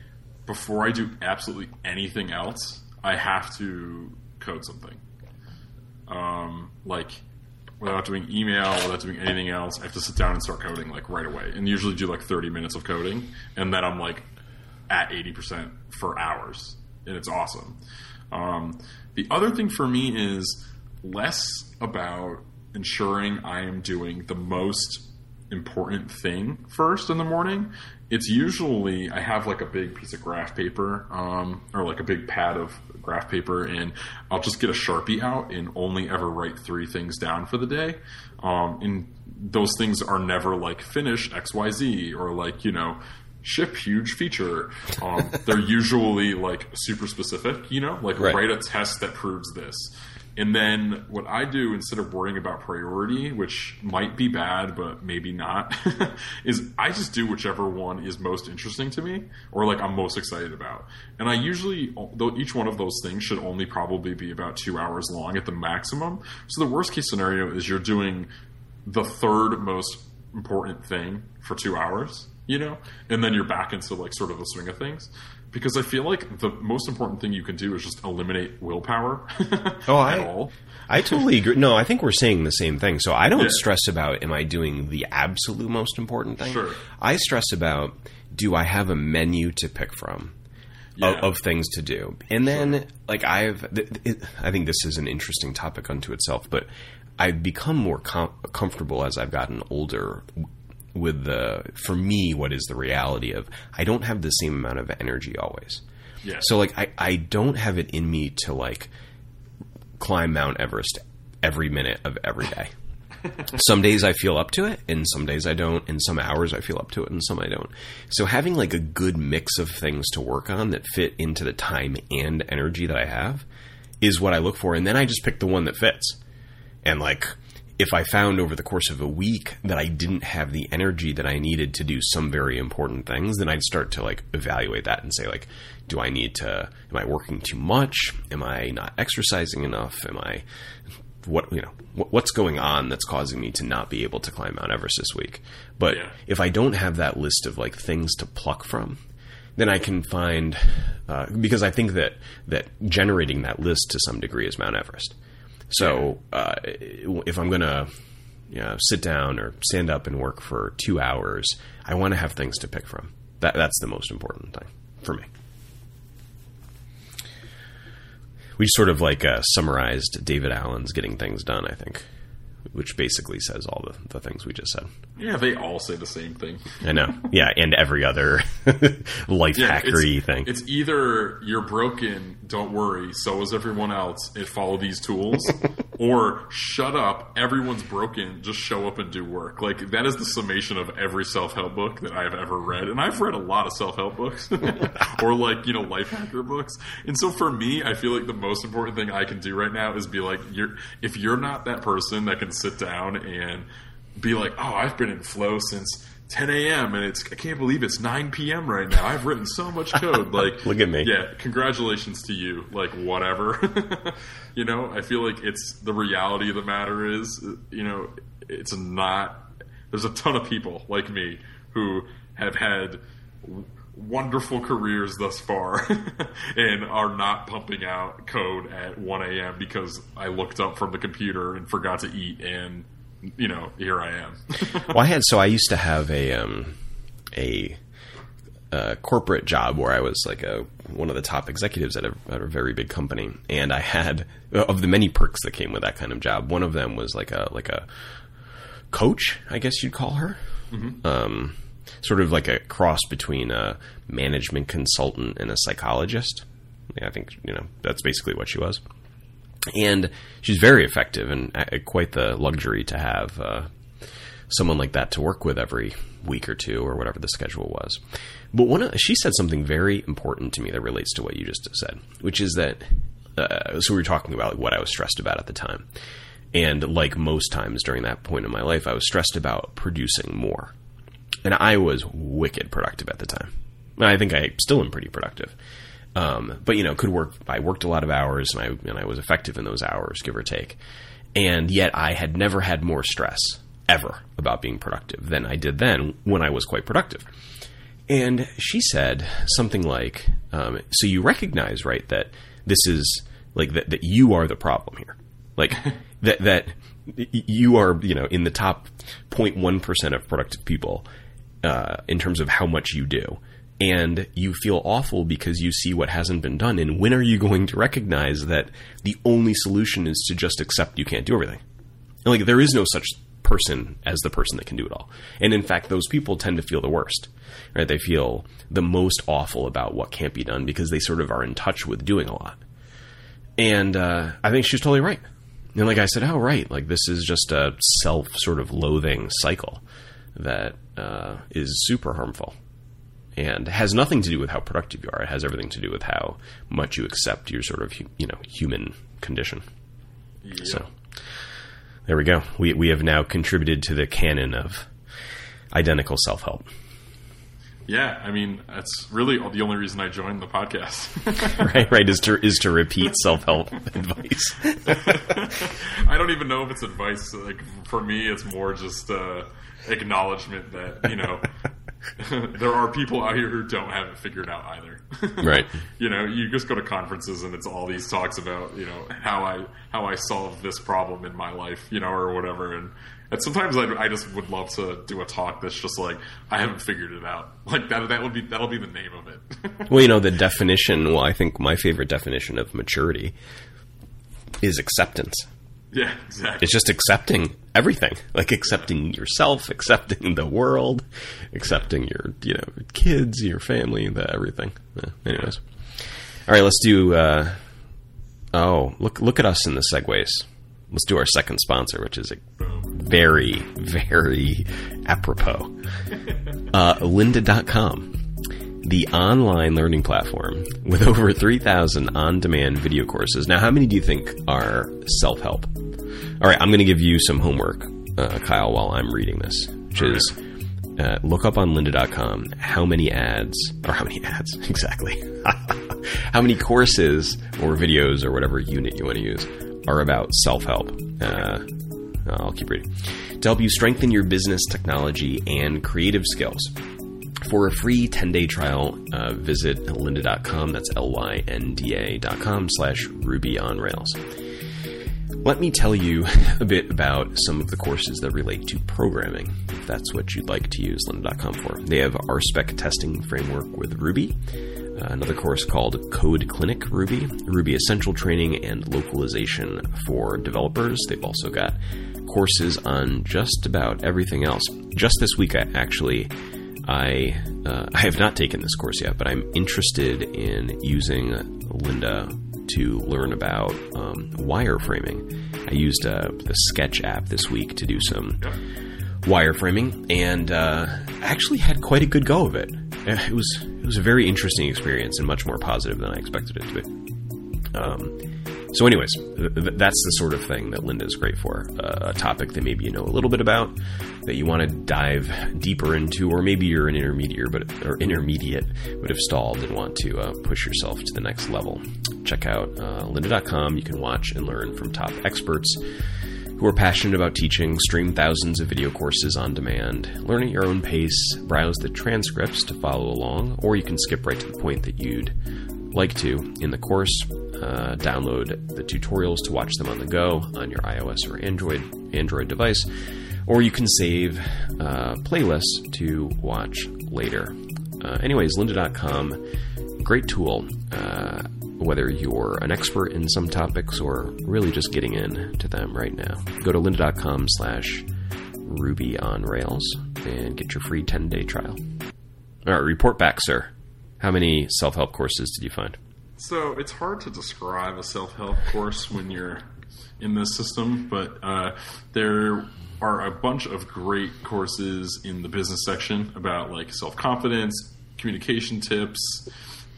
before I do absolutely anything else, I have to code something um, like without doing email, without doing anything else, I have to sit down and start coding like right away, and usually do like thirty minutes of coding, and then I'm like at eighty percent for hours, and it's awesome. Um, the other thing for me is less about ensuring I am doing the most important thing first in the morning. It's usually I have like a big piece of graph paper um, or like a big pad of graph paper, and I'll just get a sharpie out and only ever write three things down for the day. Um, and those things are never like finish X Y Z or like you know ship huge feature. Um, they're usually like super specific, you know, like right. write a test that proves this. And then what I do instead of worrying about priority, which might be bad, but maybe not, is I just do whichever one is most interesting to me or like I'm most excited about. And I usually, though each one of those things should only probably be about two hours long at the maximum. So the worst case scenario is you're doing the third most important thing for two hours, you know, and then you're back into like sort of the swing of things because I feel like the most important thing you can do is just eliminate willpower.
oh, I, all. I totally agree. No, I think we're saying the same thing. So I don't yeah. stress about am I doing the absolute most important thing.
Sure.
I stress about do I have a menu to pick from. Yeah. Of, of, things to do, and then sure. like I've, it, I think this is an interesting topic unto itself. But I've become more com- comfortable as I've gotten older with the for me what is the reality of I don't have the same amount of energy always.
Yeah.
So like I I don't have it in me to like climb Mount Everest every minute of every day. some days I feel up to it, and some days I don't, and some hours I feel up to it, and some I don't. So having like a good mix of things to work on that fit into the time and energy that I have is what I look for, and then I just pick the one that fits. And like if I found over the course of a week that I didn't have the energy that I needed to do some very important things, then I'd start to like evaluate that and say like, do I need to? Am I working too much? Am I not exercising enough? Am I what you know what, what's going on that's causing me to not be able to climb Mount Everest this week? But
Yeah.
if I don't have that list of like things to pluck from, then I can find uh, because I think that that generating that list to some degree is Mount Everest. So uh, if I'm gonna you know, sit down or stand up and work for two hours, I want to have things to pick from. That that's the most important thing for me. We sort of like uh, summarized David Allen's "Getting Things Done," I think, which basically says all the, the things we just said.
Yeah, they all say the same thing.
I know, yeah, and every other life
Yeah,
hackery
it's,
thing.
It's either you're broken, don't worry, so is everyone else, and follow these tools, or shut up, everyone's broken, just show up and do work. Like that is the summation of every self help book that I've ever read, and I've read a lot of self help books, or like you know life hacker books. And so for me, I feel like the most important thing I can do right now is be like, you're if you're not that person that can sit down and be like, oh, I've been in flow since 10 a.m. and it's I can't believe it's 9 p.m. right now. I've written so much code. Like,
Look at me.
Yeah, congratulations to you. Like, whatever. you know, I feel like it's the reality of the matter is, you know, it's not. There's a ton of people like me who have had wonderful careers thus far and are not pumping out code at 1 a.m. because I looked up from the computer and forgot to eat and you know here I am.
well, I had so I used to have a um, a, uh corporate job where I was like a one of the top executives at a, at a very big company, and I had of the many perks that came with that kind of job. One of them was like a like a coach, I guess you'd call her. Um, sort of like a cross between a management consultant and a psychologist. I think you know that's basically what she was and she's very effective and quite the luxury to have uh, someone like that to work with every week or two or whatever the schedule was. But one she said something very important to me that relates to what you just said, which is that uh, so we were talking about like, what I was stressed about at the time, and like most times during that point in my life, I was stressed about producing more, and I was wicked productive at the time. I think I still am pretty productive. Um, but you know, could work. I worked a lot of hours, and I and I was effective in those hours, give or take. And yet, I had never had more stress ever about being productive than I did then when I was quite productive. And she said something like, um, "So you recognize, right, that this is like that, that you are the problem here, like that that you are, you know, in the top 0.1 percent of productive people uh, in terms of how much you do." and you feel awful because you see what hasn't been done. And when are you going to recognize that the only solution is to just accept you can't do everything? And like there is no such person as the person that can do it all. And in fact, those people tend to feel the worst. Right? They feel the most awful about what can't be done because they sort of are in touch with doing a lot. And uh, I think she's totally right. And like I said, oh right, like this is just a self sort of loathing cycle that uh, is super harmful and has nothing to do with how productive you are. It has everything to do with how much you accept your sort of you know human condition. So there we go. We we have now contributed to the canon of identical self help.
Yeah, I mean that's really the only reason I joined the podcast.
right, right is to is to repeat self help advice.
I don't even know if it's advice. Like for me, it's more just uh, acknowledgement that you know there are people out here who don't have it figured out either.
Right.
you know, you just go to conferences and it's all these talks about you know how I how I solved this problem in my life, you know, or whatever. And, and sometimes I, I just would love to do a talk that's just like I haven't figured it out. Like that that would be that'll be the name of it.
Well, you know the definition. Well, I think my favorite definition of maturity is acceptance.
yeah, exactly.
It's just accepting everything, like accepting yourself, accepting the world, accepting your you know kids, your family, the everything. Yeah, anyways, all right, let's do. Uh, oh, look look at us in the segues. Let's do our second sponsor, which is a very very apropos. Uh, Lynda.com the online learning platform with over 3,000 on demand video courses. Now, how many do you think are self help? All right, I'm going to give you some homework, uh, Kyle, while I'm reading this, which is uh, look up on lynda.com how many ads, or how many ads, exactly, how many courses or videos or whatever unit you want to use are about self help. Uh, I'll keep reading. To help you strengthen your business, technology, and creative skills. For a free 10 day trial, uh, visit lynda.com. That's L Y N D A.com slash Ruby on Rails. Let me tell you a bit about some of the courses that relate to programming, if that's what you'd like to use lynda.com for. They have RSpec testing framework with Ruby, uh, another course called Code Clinic Ruby, Ruby Essential Training and Localization for Developers. They've also got courses on just about everything else. Just this week, I actually I uh, I have not taken this course yet, but I'm interested in using Lynda to learn about um, wireframing. I used uh, the Sketch app this week to do some wireframing, and uh, actually had quite a good go of it. It was it was a very interesting experience and much more positive than I expected it to be. Um, so, anyways, th- th- that's the sort of thing that Lynda is great for. Uh, a topic that maybe you know a little bit about, that you want to dive deeper into, or maybe you're an intermediate, but or intermediate, but have stalled and want to uh, push yourself to the next level. Check out uh. You can watch and learn from top experts who are passionate about teaching, stream thousands of video courses on demand, learn at your own pace, browse the transcripts to follow along, or you can skip right to the point that you'd like to in the course. Uh, download the tutorials to watch them on the go on your iOS or Android Android device, or you can save uh, playlists to watch later. Uh, anyways, lynda.com, great tool. Uh, whether you're an expert in some topics or really just getting into them right now. Go to lynda.com slash Ruby on Rails and get your free 10 day trial. All right, report back, sir. How many self help courses did you find?
So it's hard to describe a self help course when you're in this system, but uh, there are a bunch of great courses in the business section about like self confidence, communication tips,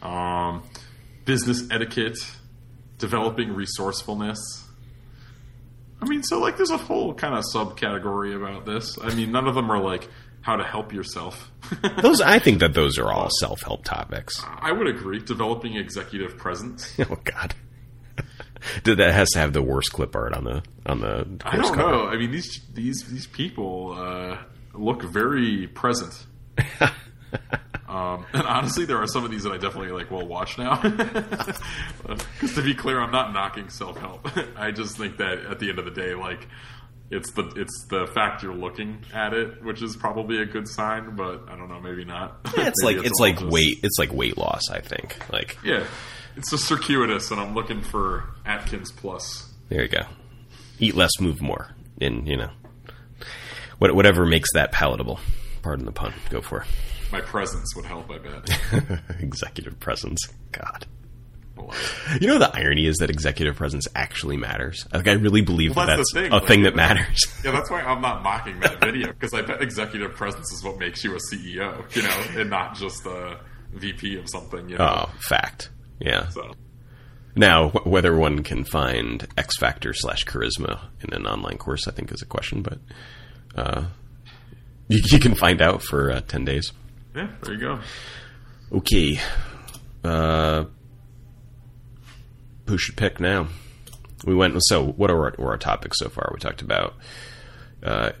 um, business etiquette, developing resourcefulness. I mean, so like there's a whole kind of subcategory about this. I mean, none of them are like how to help yourself.
Those, I think that those are all self help topics.
I would agree. Developing executive presence.
Oh God, Did that has to have the worst clip art on the on the
I don't
cover.
know. I mean, these these these people uh, look very present. um, and honestly, there are some of these that I definitely like. Will watch now. Because to be clear, I'm not knocking self help. I just think that at the end of the day, like it's the it's the fact you're looking at it, which is probably a good sign. But I don't know, maybe not.
Yeah, it's
Maybe
like it's
all
like
just-
weight. It's like weight loss. I think. Like
Yeah, it's just circuitous, and I'm looking for Atkins plus.
there you go. Eat less, move more. And you know, what, whatever makes that palatable. Pardon the pun. Go for it.
My presence would help, I bet.
executive presence. God. You know the irony is that executive presence actually matters. Like I really believe
Well,
that
that's
that's
thing,
a
like-
thing that matters.
Yeah, that's why I'm not mocking that video because I bet executive presence is what makes you a CEO, you know, and not just a VP of something, you know.
oh, fact. Yeah.
So
Now, wh- whether one can find X Factor slash charisma in an online course, I think is a question, but uh, you, you can find out for uh, 10 days.
yeah, there you go.
Okay. Uh, who should pick now? We went, so what are our, were our topics so far? We talked about uh,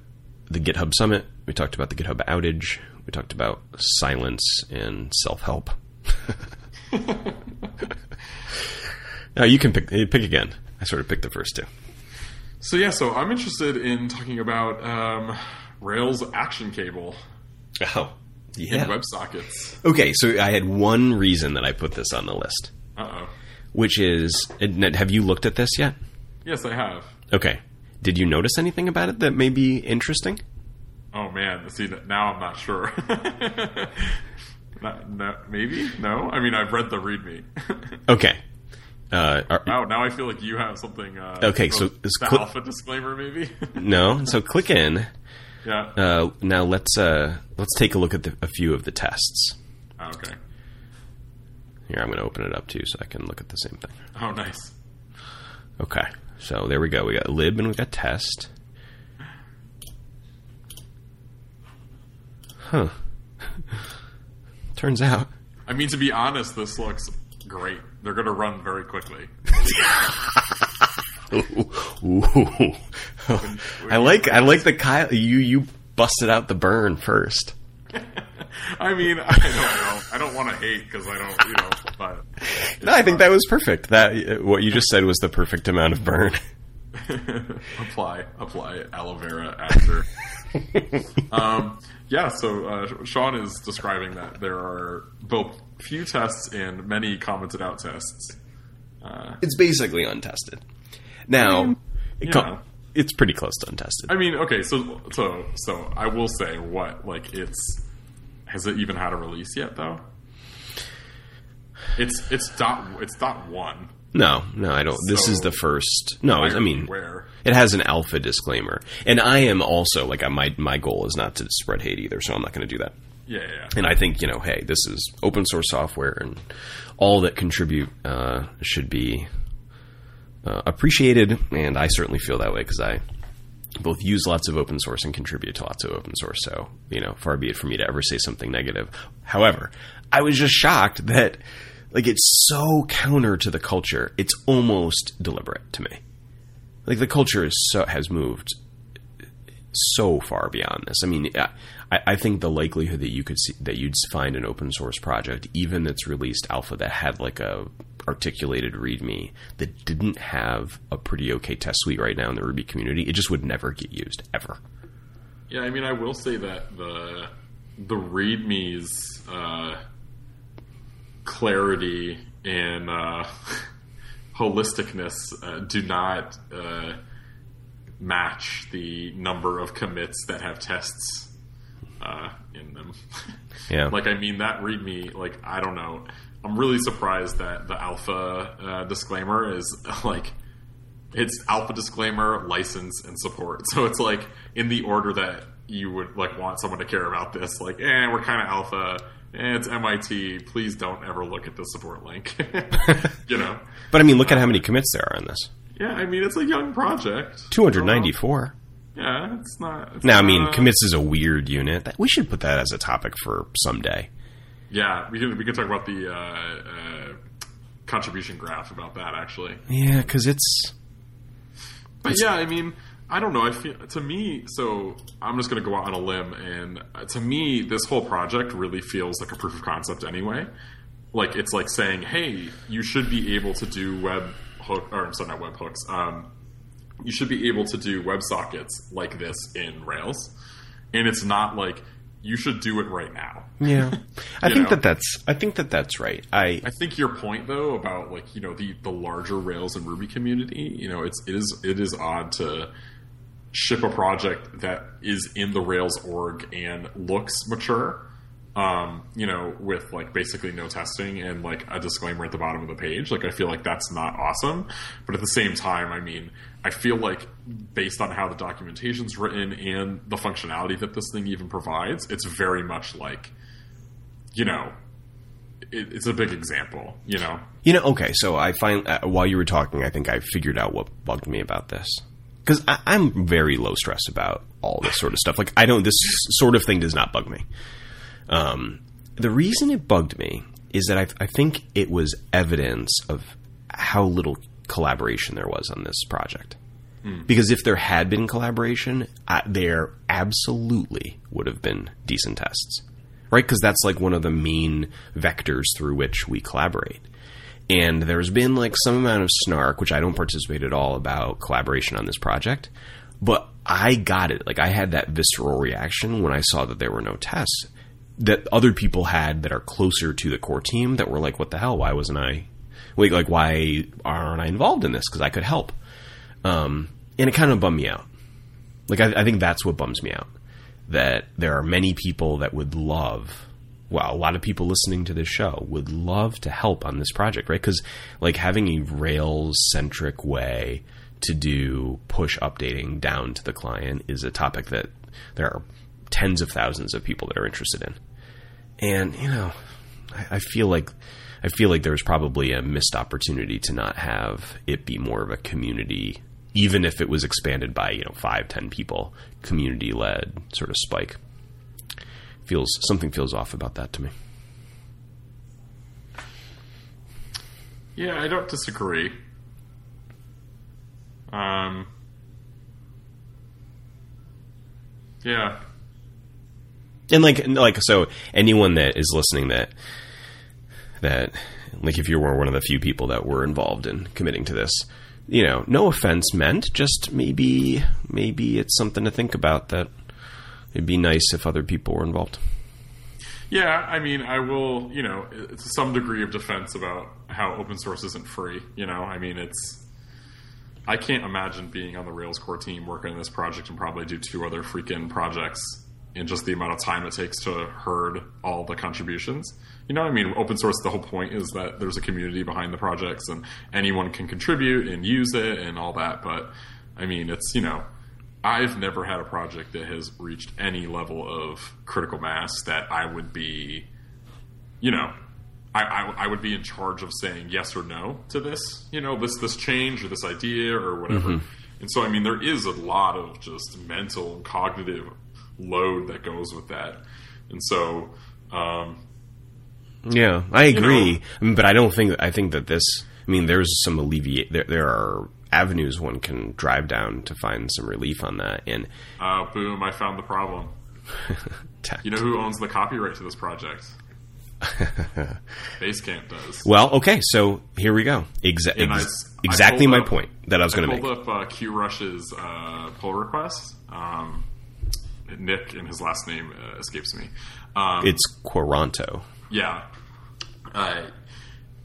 the GitHub Summit. We talked about the GitHub outage. We talked about silence and self help. now you can pick, pick again. I sort of picked the first two.
So yeah, so I'm interested in talking about um, Rails Action Cable
Oh, yeah.
WebSockets.
Okay, so I had one reason that I put this on the list,
Uh oh.
Which is have you looked at this yet?
Yes, I have.
Okay. Did you notice anything about it that may be interesting?
Oh man, see now I'm not sure. not, no, maybe no. I mean, I've read the README.
Okay. Uh, are,
oh, now I feel like you have something. Uh,
Okay, so it's cl-
alpha disclaimer, maybe.
no. So click in.
yeah.
Uh, now let's uh, let's take a look at the, a few of the tests.
okay.
Here, I'm going to open it up too, so I can look at the same thing.
Oh, nice.
Okay. So there we go. We got lib and we got test. Huh. Turns out.
I mean, to be honest, this looks great. They're going to run very quickly.
Ooh. I like I like the Kyle you you busted out the burn first.
I mean, I don't know. I don't want to hate because I don't, you know. But
No, I think that was perfect. That what you just said was the perfect amount of burn.
apply apply aloe vera after. um, yeah, so uh, Sean is describing that there are both few tests and many commented out tests.
It's basically untested. Now, it
you
co-
know.
it's pretty close to untested.
I mean, okay, so so so I will say what like it's has it even had a release yet though? It's it's dot it's dot one.
No, no, I don't. this is the first. No, I mean,
where
it has an alpha disclaimer, and I am also like my my goal is not to spread hate either, so I'm not going to do that.
yeah yeah. yeah.
And I think you know, hey, this is open source software, and all that contribute uh, should be uh, appreciated. And I certainly feel that way because I both use lots of open source and contribute to lots of open source. So you know, far be it for me to ever say something negative. However, I was just shocked that like it's so counter to the culture. It's almost deliberate to me. Like the culture is so has moved so far beyond this. I mean, I, I think the likelihood that you could see that you'd find an open source project, even that's released alpha, that had like a articulated README that didn't have a pretty okay test suite right now in the Ruby community, it just would never get used ever.
Yeah, I mean, I will say that the the README's uh, clarity and uh, holisticness uh, do not uh, match the number of commits that have tests uh, in them.
Yeah.
like, I mean, that README, like, I don't know. I'm really surprised that the alpha uh, disclaimer is like it's alpha disclaimer, license, and support. So it's like in the order that you would like want someone to care about this. Like, eh, we're kind of alpha. Eh, it's MIT. Please don't ever look at the support link. you know?
But I mean, look at how many commits there are in this.
Yeah, I mean it's a young project.
294.
Yeah, it's not. It's
Now, I mean,
not-
commits is a weird unit. We should put that as a topic for someday.
Yeah, we can we can talk about the uh, uh, contribution graph about that actually.
Yeah, because it's.
But yeah, I mean, I don't know. I feel to me, so I'm just going to go out on a limb, and uh, to me, this whole project really feels like a proof of concept anyway. Like it's like saying, hey, you should be able to do web hook, or I'm sorry, not web hooks. Um, you should be able to do WebSockets like this in Rails, and it's not like you should do it right now.
Yeah, I think
know?
that that's. I think that that's right. I
I think your point though about like you know the the larger Rails and Ruby community, you know, it's it is it is odd to ship a project that is in the Rails org and looks mature, um, you know, with like basically no testing and like a disclaimer at the bottom of the page. Like I feel like that's not awesome, but at the same time, I mean, I feel like based on how the documentation's written and the functionality that this thing even provides, it's very much like, you know, it, it's a big example, you know.
You know, okay. So I find uh, while you were talking, I think I figured out what bugged me about this because I'm very low stress about all this sort of stuff. Like I don't. This sort of thing does not bug me. Um, the reason it bugged me is that I, I think it was evidence of how little collaboration there was on this project. Because if there had been collaboration, uh, there absolutely would have been decent tests, right? Because that's like one of the main vectors through which we collaborate. And there's been like some amount of snark, which I don't participate at all about collaboration on this project, but I got it. Like I had that visceral reaction when I saw that there were no tests that other people had that are closer to the core team that were like, "What the hell? Why wasn't I? Wait, like why aren't I involved in this? Because I could help." Um, and it kind of bummed me out. Like I, I think that's what bums me out. That there are many people that would love, well, a lot of people listening to this show would love to help on this project, right? Because like having a Rails centric way to do push updating down to the client is a topic that there are tens of thousands of people that are interested in. And you know, I, I feel like I feel like there's probably a missed opportunity to not have it be more of a community even if it was expanded by you know five, ten people, community led sort of spike. Feels something feels off about that to me.
Yeah, I don't disagree. Um, yeah,
and like like so anyone that is listening that that like if you were one of the few people that were involved in committing to this you know no offense meant just maybe maybe it's something to think about that it'd be nice if other people were involved
yeah i mean i will you know some degree of defense about how open source isn't free you know i mean it's i can't imagine being on the rails core team working on this project and probably do two other freaking projects in just the amount of time it takes to herd all the contributions. You know, I mean, open source. The whole point is that there's a community behind the projects, and anyone can contribute and use it and all that. But I mean, it's you know, I've never had a project that has reached any level of critical mass that I would be, you know, I, I, I, would be in charge of saying yes or no to this, you know, this this change or this idea or whatever. Mm-hmm. And so, I mean, there is a lot of just mental and cognitive load that goes with that. And so, um,
yeah, I agree. You know, I mean, but I don't think I think that this. I mean, there's some alleviate. There, there are avenues one can drive down to find some relief on that. And
uh, boom, I found the problem. you know who owns the copyright to this project? Basecamp does.
Well, okay, so here we go. Exa- ex- I, exactly I my up, point that I was going to make.
I pulled up uh, Rush's uh, pull request. Um, Nick, and his last name uh, escapes me.
Um, it's Quaranto.
Yeah. Uh,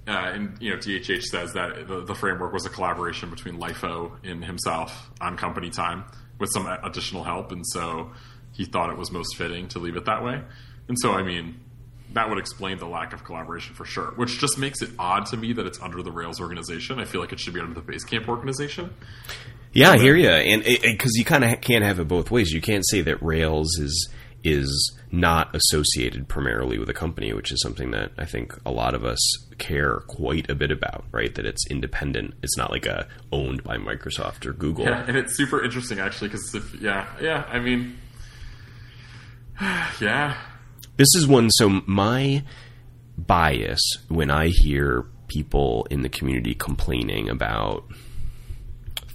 uh, and you know, DHH says that the, the, framework was a collaboration between LIFO and himself on company time with some additional help, and so he thought it was most fitting to leave it that way. And so, I mean, that would explain the lack of collaboration for sure. Which just makes it odd to me that it's under the Rails organization. I feel like it should be under the Basecamp organization.
Yeah, I hear you, and because you kind of can't have it both ways. You can't say that Rails is is not associated primarily with a company, which is something that I think a lot of us care quite a bit about, right? That it's independent. It's not like a owned by Microsoft or Google.
Yeah, and it's super interesting actually because yeah, yeah, I mean, yeah.
This is one. So my bias when I hear people in the community complaining about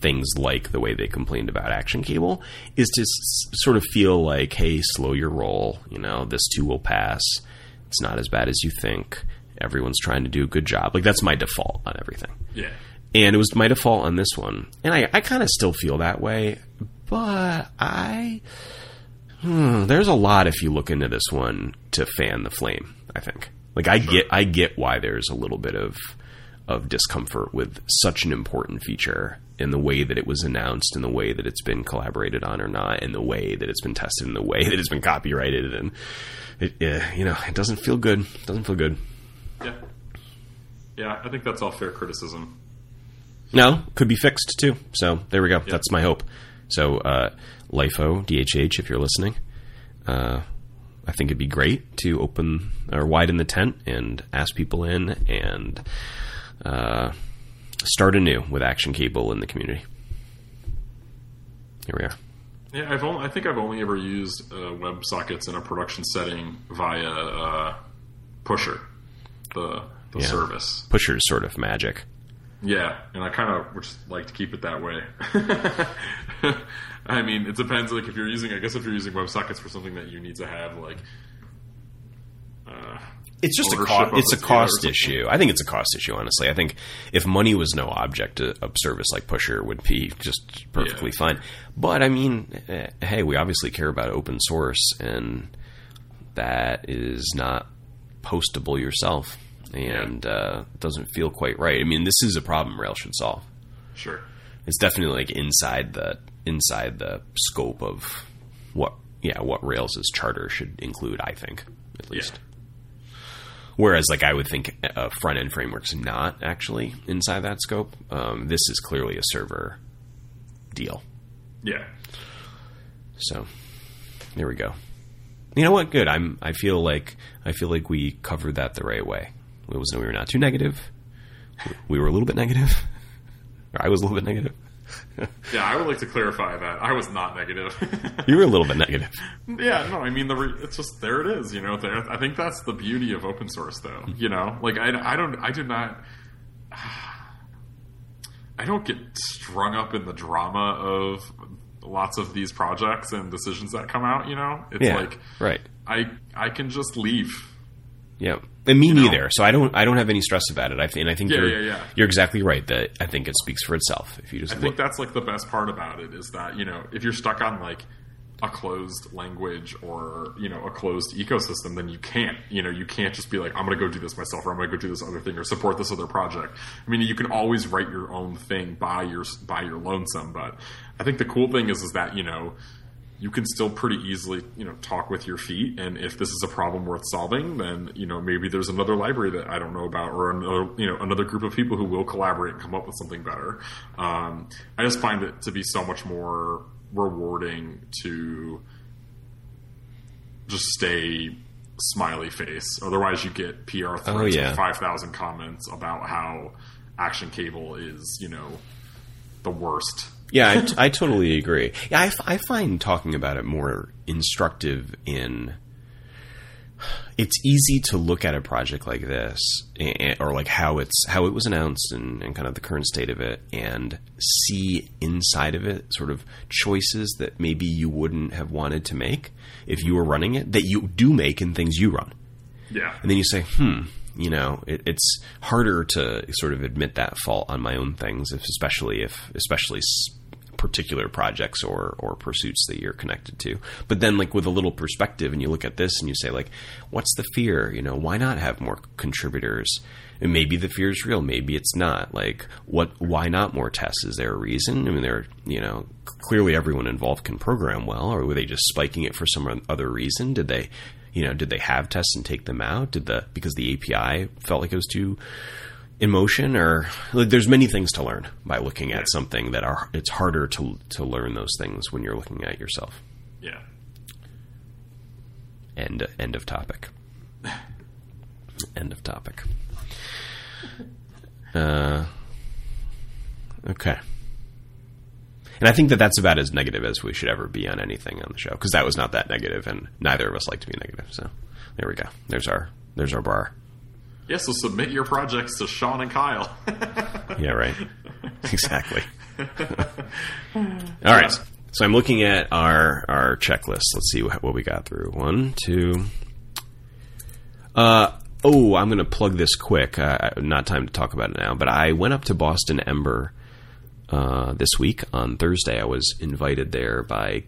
things like the way they complained about Action Cable is to s- sort of feel like, hey, slow your roll. You know, this too will pass. It's not as bad as you think. Everyone's trying to do a good job. Like that's my default on everything.
Yeah.
And it was my default on this one, and I, I kind of still feel that way, but I. Hmm, there's a lot if you look into this one to fan the flame. I think. Like I sure. get, I get why there's a little bit of of discomfort with such an important feature in the way that it was announced, in the way that it's been collaborated on or not, in the way that it's been tested, in the way that it's been copyrighted, and it, you know, it doesn't feel good. It doesn't feel good.
Yeah, yeah, I think that's all fair criticism.
No, could be fixed too. So there we go. That's my hope. So uh, LIFO, DHH, if you're listening, uh, I think it'd be great to open or widen the tent and ask people in and uh, start anew with Action Cable in the community. Here we are.
Yeah, I've only, I think I've only ever used uh, WebSockets in a production setting via uh, Pusher, the the yeah. service.
Pusher is sort of magic.
Yeah, and I kind of would just like to keep it that way. I mean, it depends. Like if you're using, I guess if you're using WebSockets for something that you need to have like
uh, it's just a cost. It's a cost issue. I think it's a cost issue. Honestly, I think if money was no object, a, a service like Pusher would be just perfectly yeah. fine. But I mean, eh, hey, we obviously care about open source, and that is not postable yourself, and uh, doesn't feel quite right. I mean, this is a problem Rails should solve.
Sure,
it's definitely like inside the inside the scope of what yeah what Rails's charter should include. I think at least. Yeah. Whereas, like I would think, a front end framework's not actually inside that scope. Um, this is clearly a server deal.
Yeah.
So there we go. You know what? Good. I'm. I feel like I feel like we covered that the right way. It was we were not too negative. We were a little bit negative. Or I was a little bit negative.
Yeah, I would like to clarify that I was not negative.
You were a little bit negative.
yeah, no, I mean the re- it's just there it is. You know, there. I think that's the beauty of open source, though. You know, like I, I don't, I do not. I don't get strung up in the drama of lots of these projects and decisions that come out. You know, it's
Yeah,
like
right.
I I can just leave.
Yeah, and me
know?
neither. So I don't. I don't have any stress about it. I think, and I think
Yeah,
you're,
yeah, yeah.
you're exactly right. That I think it speaks for itself. If you just
I
look,
think that's like the best part about it is that you know if you're stuck on like a closed language or you know a closed ecosystem, then you can't you know you can't just be like I'm going to go do this myself or I'm going to go do this other thing or support this other project. I mean, you can always write your own thing by your by your lonesome, but I think the cool thing is is that you know you can still pretty easily you know talk with your feet. And if this is a problem worth solving then you know maybe there's another library that i don't know about or another you know another group of people who will collaborate and come up with something better. Um, i just find it to be so much more rewarding to just stay smiley face. Otherwise you get pr threads
Oh, yeah.
5000 comments about how Action Cable is you know the worst
yeah, I, t- I totally agree. Yeah, I, f- I find talking about it more instructive in. It's easy to look at a project like this, or like how it's how it was announced, and, and kind of the current state of it, and see inside of it sort of choices that maybe you wouldn't have wanted to make if you were running it, that you do make in things you run.
yeah
And then you say, hmm, you know, it, it's harder to sort of admit that fault on my own things, if, especially if, especially particular projects or, or pursuits that you're connected to. But then, like, with a little perspective, and you look at this and you say, like, what's the fear? You know, why not have more contributors? And maybe the fear is real, maybe it's not. Like, what? Why not more tests? Is there a reason? I mean, there, you know, clearly everyone involved can program well, or were they just spiking it for some other reason? Did they? you know, did they have tests and take them out? Did the because the API felt like it was too in motion, or like, there's many things to learn by looking at something that are it's harder to to learn those things when you're looking at yourself.
yeah
End end of topic. end of topic. Uh, okay. And I think that that's about as negative as we should ever be on anything on the show because that was not that negative, and neither of us like to be negative. So there we go. There's our there's our bar.
Yeah, so submit your projects to Sean and Kyle.
Yeah, right. exactly. All right. So I'm looking at our our checklist. Let's see what, we got through. One, two. Uh oh, I'm going to plug this quick. Uh, not time to talk about it now, but I went up to Boston Ember uh, this week on Thursday. I was invited there by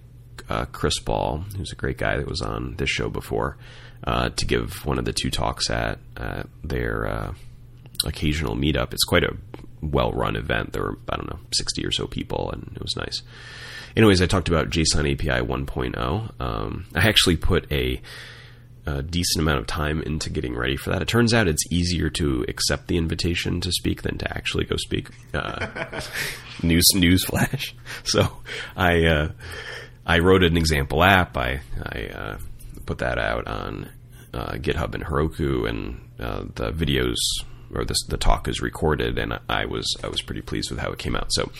uh, Chris Ball, who's a great guy that was on this show before, uh, to give one of the two talks at uh, their occasional meetup. It's quite a well run event. There were, I don't know, 60 or so people, and it was nice. Anyways, I talked about JSON API 1.0. Um, I actually put a, a decent amount of time into getting ready for that. It turns out it's easier to accept the invitation to speak than to actually go speak. Uh, news news flash. So I uh, I wrote an example app. I I uh, put that out on uh, GitHub and Heroku, and uh, the videos or the the talk is recorded, and I was I was pretty pleased with how it came out. So.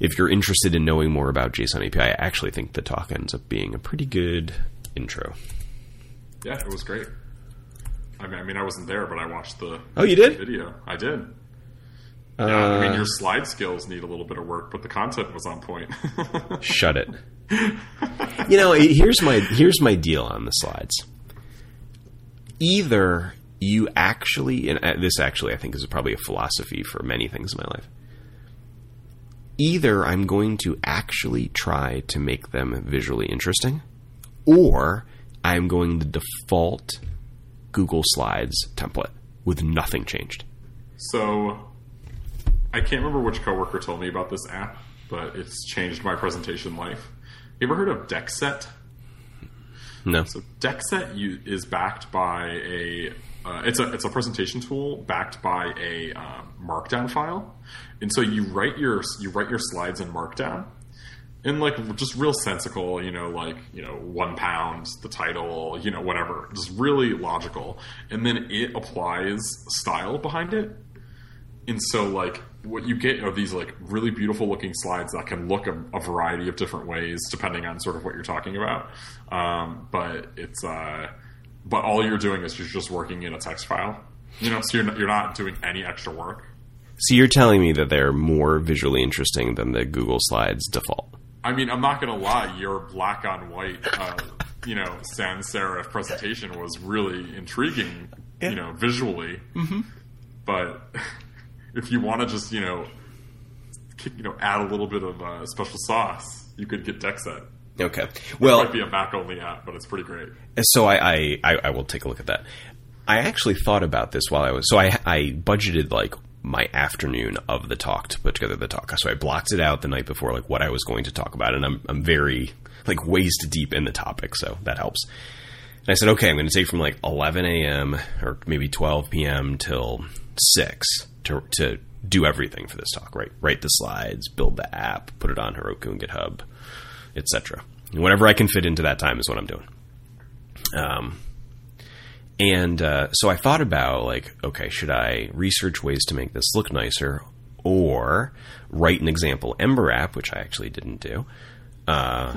If you're interested in knowing more about JSON API, I actually think the talk ends up being a pretty good intro.
yeah, it was great. I mean, I mean, I wasn't there, but I watched the
Oh, you did?
video. I did. Yeah, I mean, your slide skills need a little bit of work, but the content was on point.
Shut it. You know, here's my here's my deal on the slides. Either you actually, and uh, this actually I think is probably a philosophy for many things in my life. Either I'm going to actually try to make them visually interesting, or I'm going to default Google Slides template with nothing changed.
so, I can't remember which coworker told me about this app, but it's changed my presentation life. You ever heard of Deckset?
No.
So Deckset you, is backed by a uh, it's a it's a presentation tool backed by a um, Markdown file, and so you write your you write your slides in Markdown, in like just real sensical, you know, like you know one pound, the title, you know, whatever, just really logical, and then it applies style behind it, and so like what you get are these like really beautiful looking slides that can look a, a variety of different ways depending on sort of what you're talking about. Um, but it's uh, but all you're doing is you're just working in a text file. You know, so you're not, you're not doing any extra work.
So you're telling me that they're more visually interesting than the Google Slides default.
I mean, I'm not gonna lie, your black on white, uh, you know, sans serif presentation was really intriguing, you know, visually. Mm-hmm. But if you want to just, you know, you know, add a little bit of uh, special sauce, you could get Deckset.
Okay.
Well, it might be a Mac only app, but it's pretty great.
so I, I, I, I will take a look at that. I actually thought about this while I was so I I budgeted like my afternoon of the talk to put together the talk. So I blocked it out the night before, like what I was going to talk about, and I'm I'm very like waist deep in the topic, so that helps. And I said, okay, I'm going to take from like 11 a.m. or maybe 12 p.m. till six to to do everything for this talk. Right, write the slides, build the app, put it on Heroku and GitHub, etc. Whatever I can fit into that time is what I'm doing. Um, and uh, so I thought about like, okay, should I research ways to make this look nicer, or write an example Ember app, which I actually didn't do, uh,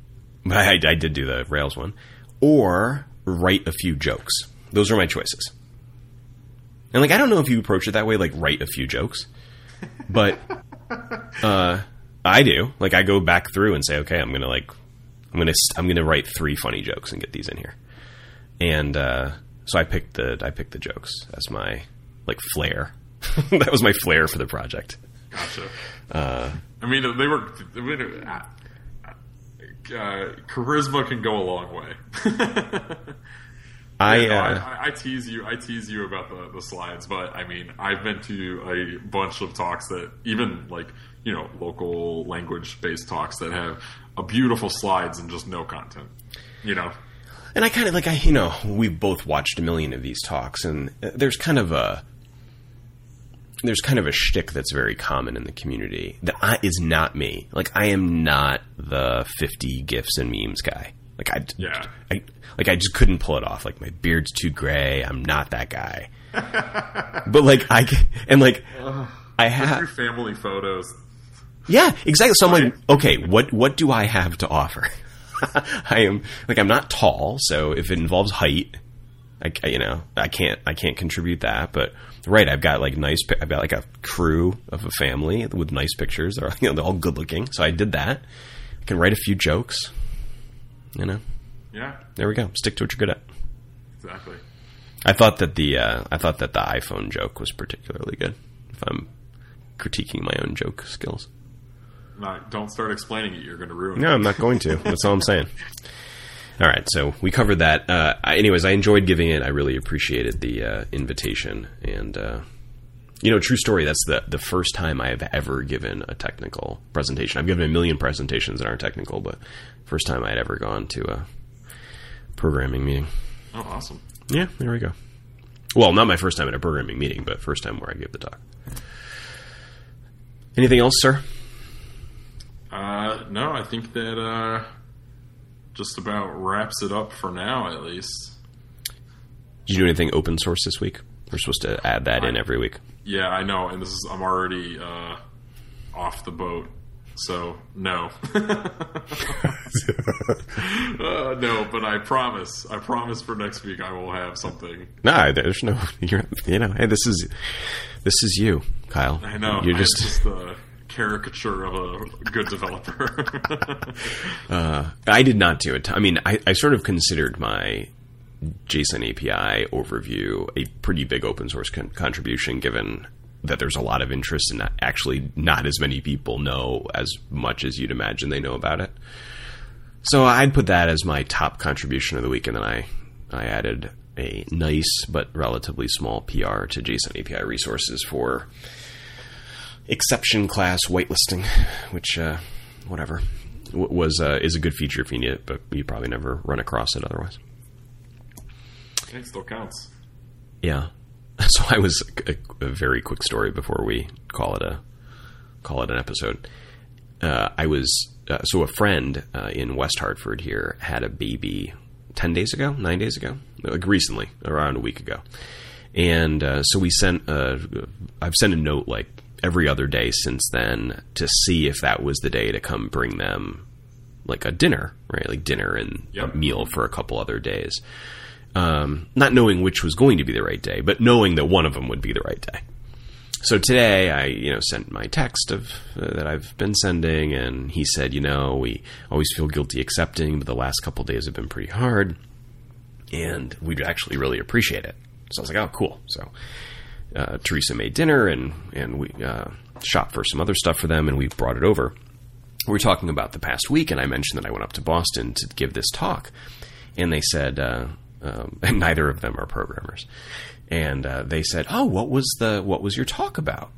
but I, I did do the Rails one, or write a few jokes. Those are my choices. And like, I don't know if you approach it that way, like write a few jokes, but uh, I do. Like, I go back through and say, okay, I'm gonna like, I'm gonna I'm gonna write three funny jokes and get these in here and uh, so I picked the I picked the jokes as my like flair. that was my flair for the project.
Gotcha.
Uh,
I mean, they were. Uh, uh, charisma can go a long way.
I,
You know,
uh,
I, I tease you. I tease you about the, the slides, but I mean, I've been to a bunch of talks that even like you know local language based talks that have a beautiful slides and just no content. You know,
and I kind of like I you know we've both watched a million of these talks, and uh, there's kind of a there's kind of a shtick that's very common in the community that I, is not me. Like I am not the 50 gifs and memes guy. Like I,
Yeah.
I like I just couldn't pull it off. Like my beard's too gray. I'm not that guy. but like I and like I have
your family photos.
yeah, exactly. So I'm like, okay, what what do I have to offer? I am like I'm not tall, so if it involves height, I you know I can't I can't contribute that. But right, I've got like nice. I've got like a crew of a family with nice pictures. They're you know they're all good looking. So I did that. I can write a few jokes. You know,
Yeah,
there we go. Stick to what you're good at.
exactly.
I thought that the uh, I thought that the iPhone joke was particularly good. If I'm critiquing my own joke skills.
Not, don't start explaining it. You're going to ruin.
No, I'm not going to. That's all I'm saying. All right, so we covered that. Uh, I- anyways, I enjoyed giving it. I really appreciated the uh, invitation, and uh, you know, true story. That's the the first time I have ever given a technical presentation. I've given a million presentations that aren't technical, but first time I had ever gone to a programming meeting.
Oh, awesome.
Yeah, there we go. Well, not my first time at a programming meeting, but first time where I gave the talk. Anything else, sir?
Uh, no, I think that uh, just about wraps it up for now, at least.
Did you do anything open source this week? We're supposed to add that in every week.
Yeah, I know, and this is I'm already uh, off the boat, so no, uh, no. But I promise, I promise for next week I will have something.
No, there's no. You're, you know, hey, this is this is you, Kyle.
I know
You're just.
just a caricature of a good developer.
uh, I did not do it. I mean, I, I sort of considered my JSON API overview a pretty big open source con- contribution, given that there's a lot of interest and not, actually not as many people know as much as you'd imagine they know about it. So I'd put that as my top contribution of the week, and then I I added a nice but relatively small PR to JSON API resources for exception class whitelisting, which uh, whatever was uh, is a good feature if you need it, but you probably never run across it otherwise.
It still counts.
Yeah. So I was a, a very quick story before we call it a call it an episode. Uh, I was uh, so a friend uh, in West Hartford here had a baby ten days ago, nine days ago, like recently, around a week ago, and uh, so we sent. Uh, I've sent a note like every other day since then to see if that was the day to come bring them like a dinner, right? Like dinner and
Yep.
a meal for a couple other days. Um, not knowing which was going to be the right day, but knowing that one of them would be the right day. So today, I you know sent my text of uh, that I've been sending, and he said, you know, we always feel guilty accepting, but the last couple days have been pretty hard, and we'd actually really appreciate it. So I was like, oh, cool. So uh, Teresa made dinner, and and we uh, shopped for some other stuff for them, and we brought it over. We were talking about the past week, and I mentioned that I went up to Boston to give this talk, and they said, uh, um, and neither of them are programmers, and uh, they said, "Oh, what was the what was your talk about?"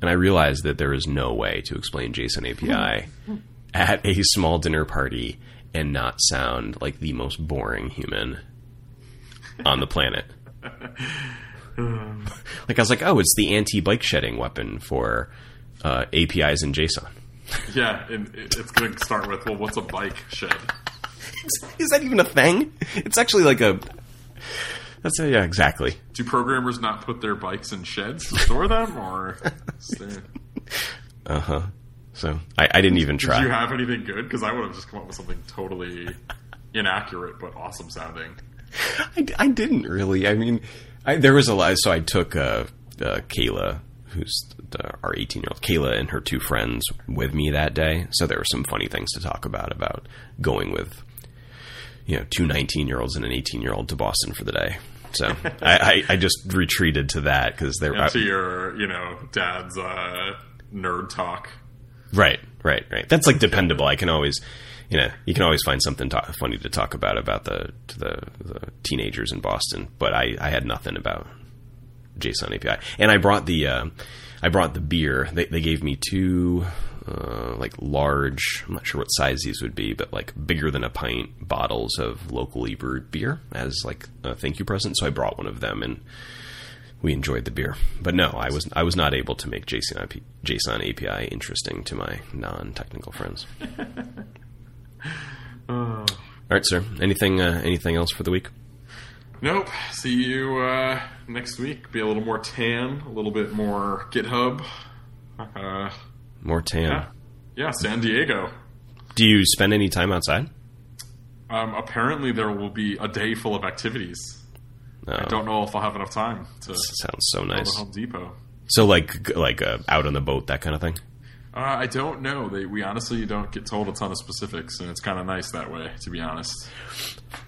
And I realized that there is no way to explain JSON API at a small dinner party and not sound like the most boring human on the planet. like I was like, "Oh, it's the anti-bike shedding weapon for uh, APIs in JSON."
Yeah, and it's going to start with, well, what's a bike shed?
Is that even a thing? It's actually like a. That's a, yeah, exactly.
Do programmers not put their bikes in sheds to store them, or
Uh huh. So I, I didn't even
did
try.
you have anything good? Because I would have just come up with something totally inaccurate but awesome sounding.
I, I didn't really. I mean, I, there was a lot. So I took uh, uh, Kayla, who's the, our 18 year old, Kayla and her two friends with me that day. So there were some funny things to talk about about going with, you know, two 19 year olds and an 18 year old to Boston for the day. So I, I, I just retreated to that because there.
And to your, you know, dad's uh, nerd talk.
Right, right, right. That's like dependable. I can always, you know, you can always find something ta- funny to talk about about the to the, the teenagers in Boston. But I, I had nothing about JSON API, and I brought the uh, I brought the beer. They, they gave me two uh, like large. I'm not sure what size these would be, but like bigger than a pint bottles of locally brewed beer as like a thank you present. So I brought one of them and we enjoyed the beer. But no, I was I was not able to make JSON IP, JSON API interesting to my non-technical friends. All right, sir. Anything uh, anything else for the week?
Nope. See you uh, next week. Be a little more tan, a little bit more GitHub. Uh,
More tan.
yeah, yeah. San Diego.
Do you spend any time outside?
Um, apparently, there will be a day full of activities.
No.
I don't know if I'll have enough time to
Sounds so nice.
Home Depot.
So like like uh, out on the boat, that kind of thing.
Uh, I don't know. They, we honestly don't get told a ton of specifics, and it's kind of nice that way, to be honest.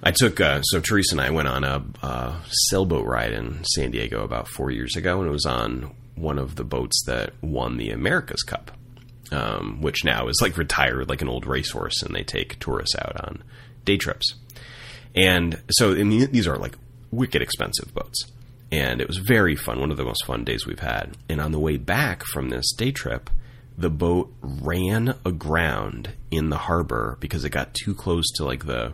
I took uh, so Teresa and I went on a uh, sailboat ride in San Diego about four years ago, and it was on one of the boats that won the America's Cup, um, which now is like retired, like an old racehorse, and they take tourists out on day trips. And so and the- these are like wicked expensive boats. And it was very fun, one of the most fun days we've had. And on the way back from this day trip, the boat ran aground in the harbor because it got too close to like the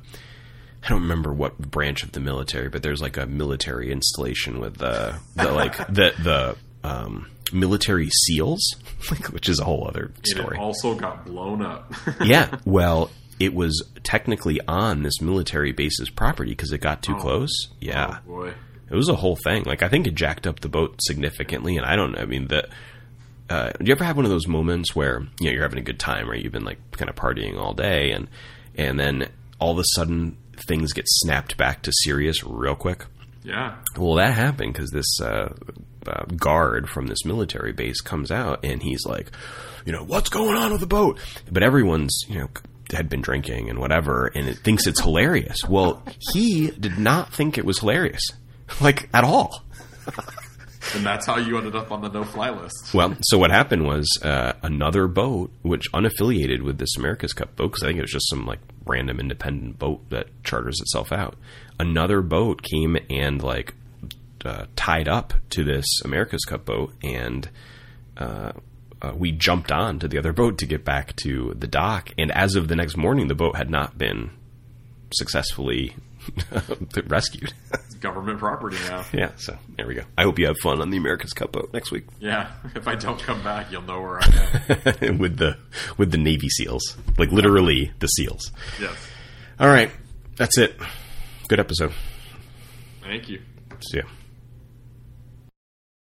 I don't remember what branch of the military, but there's like a military installation with the the like the the um, military seals, which is a whole other story.
it also got blown up.
yeah, well, it was technically on this military base's property because it got too close. Yeah,
Oh, boy.
it was a whole thing. Like I think it jacked up the boat significantly, and I don't know. I mean, the uh, do you ever have one of those moments where you know you're having a good time, right? You've been like kind of partying all day, and and then all of a sudden things get snapped back to serious real quick.
Yeah.
Well, that happened because this uh, uh, guard from this military base comes out and he's like, you know, what's going on with the boat? But everyone's, you know, had been drinking and whatever, and it thinks it's hilarious. Well, he did not think it was hilarious, like at all.
And that's how you ended up on the no-fly list.
Well, so what happened was uh, another boat, which unaffiliated with this America's Cup boat, because I think it was just some like random independent boat that charters itself out. Another boat came and like uh, tied up to this America's Cup boat, and uh, uh, we jumped on to the other boat to get back to the dock. And as of the next morning, the boat had not been successfully rescued.
Government property now.
yeah, so there we go. I hope you have fun on the America's Cup boat next week.
Yeah. If I don't come back, you'll know where I am.
with the with the Navy SEALs, like literally the SEALs.
yes.
All right, that's it. Good episode.
Thank you.
See ya.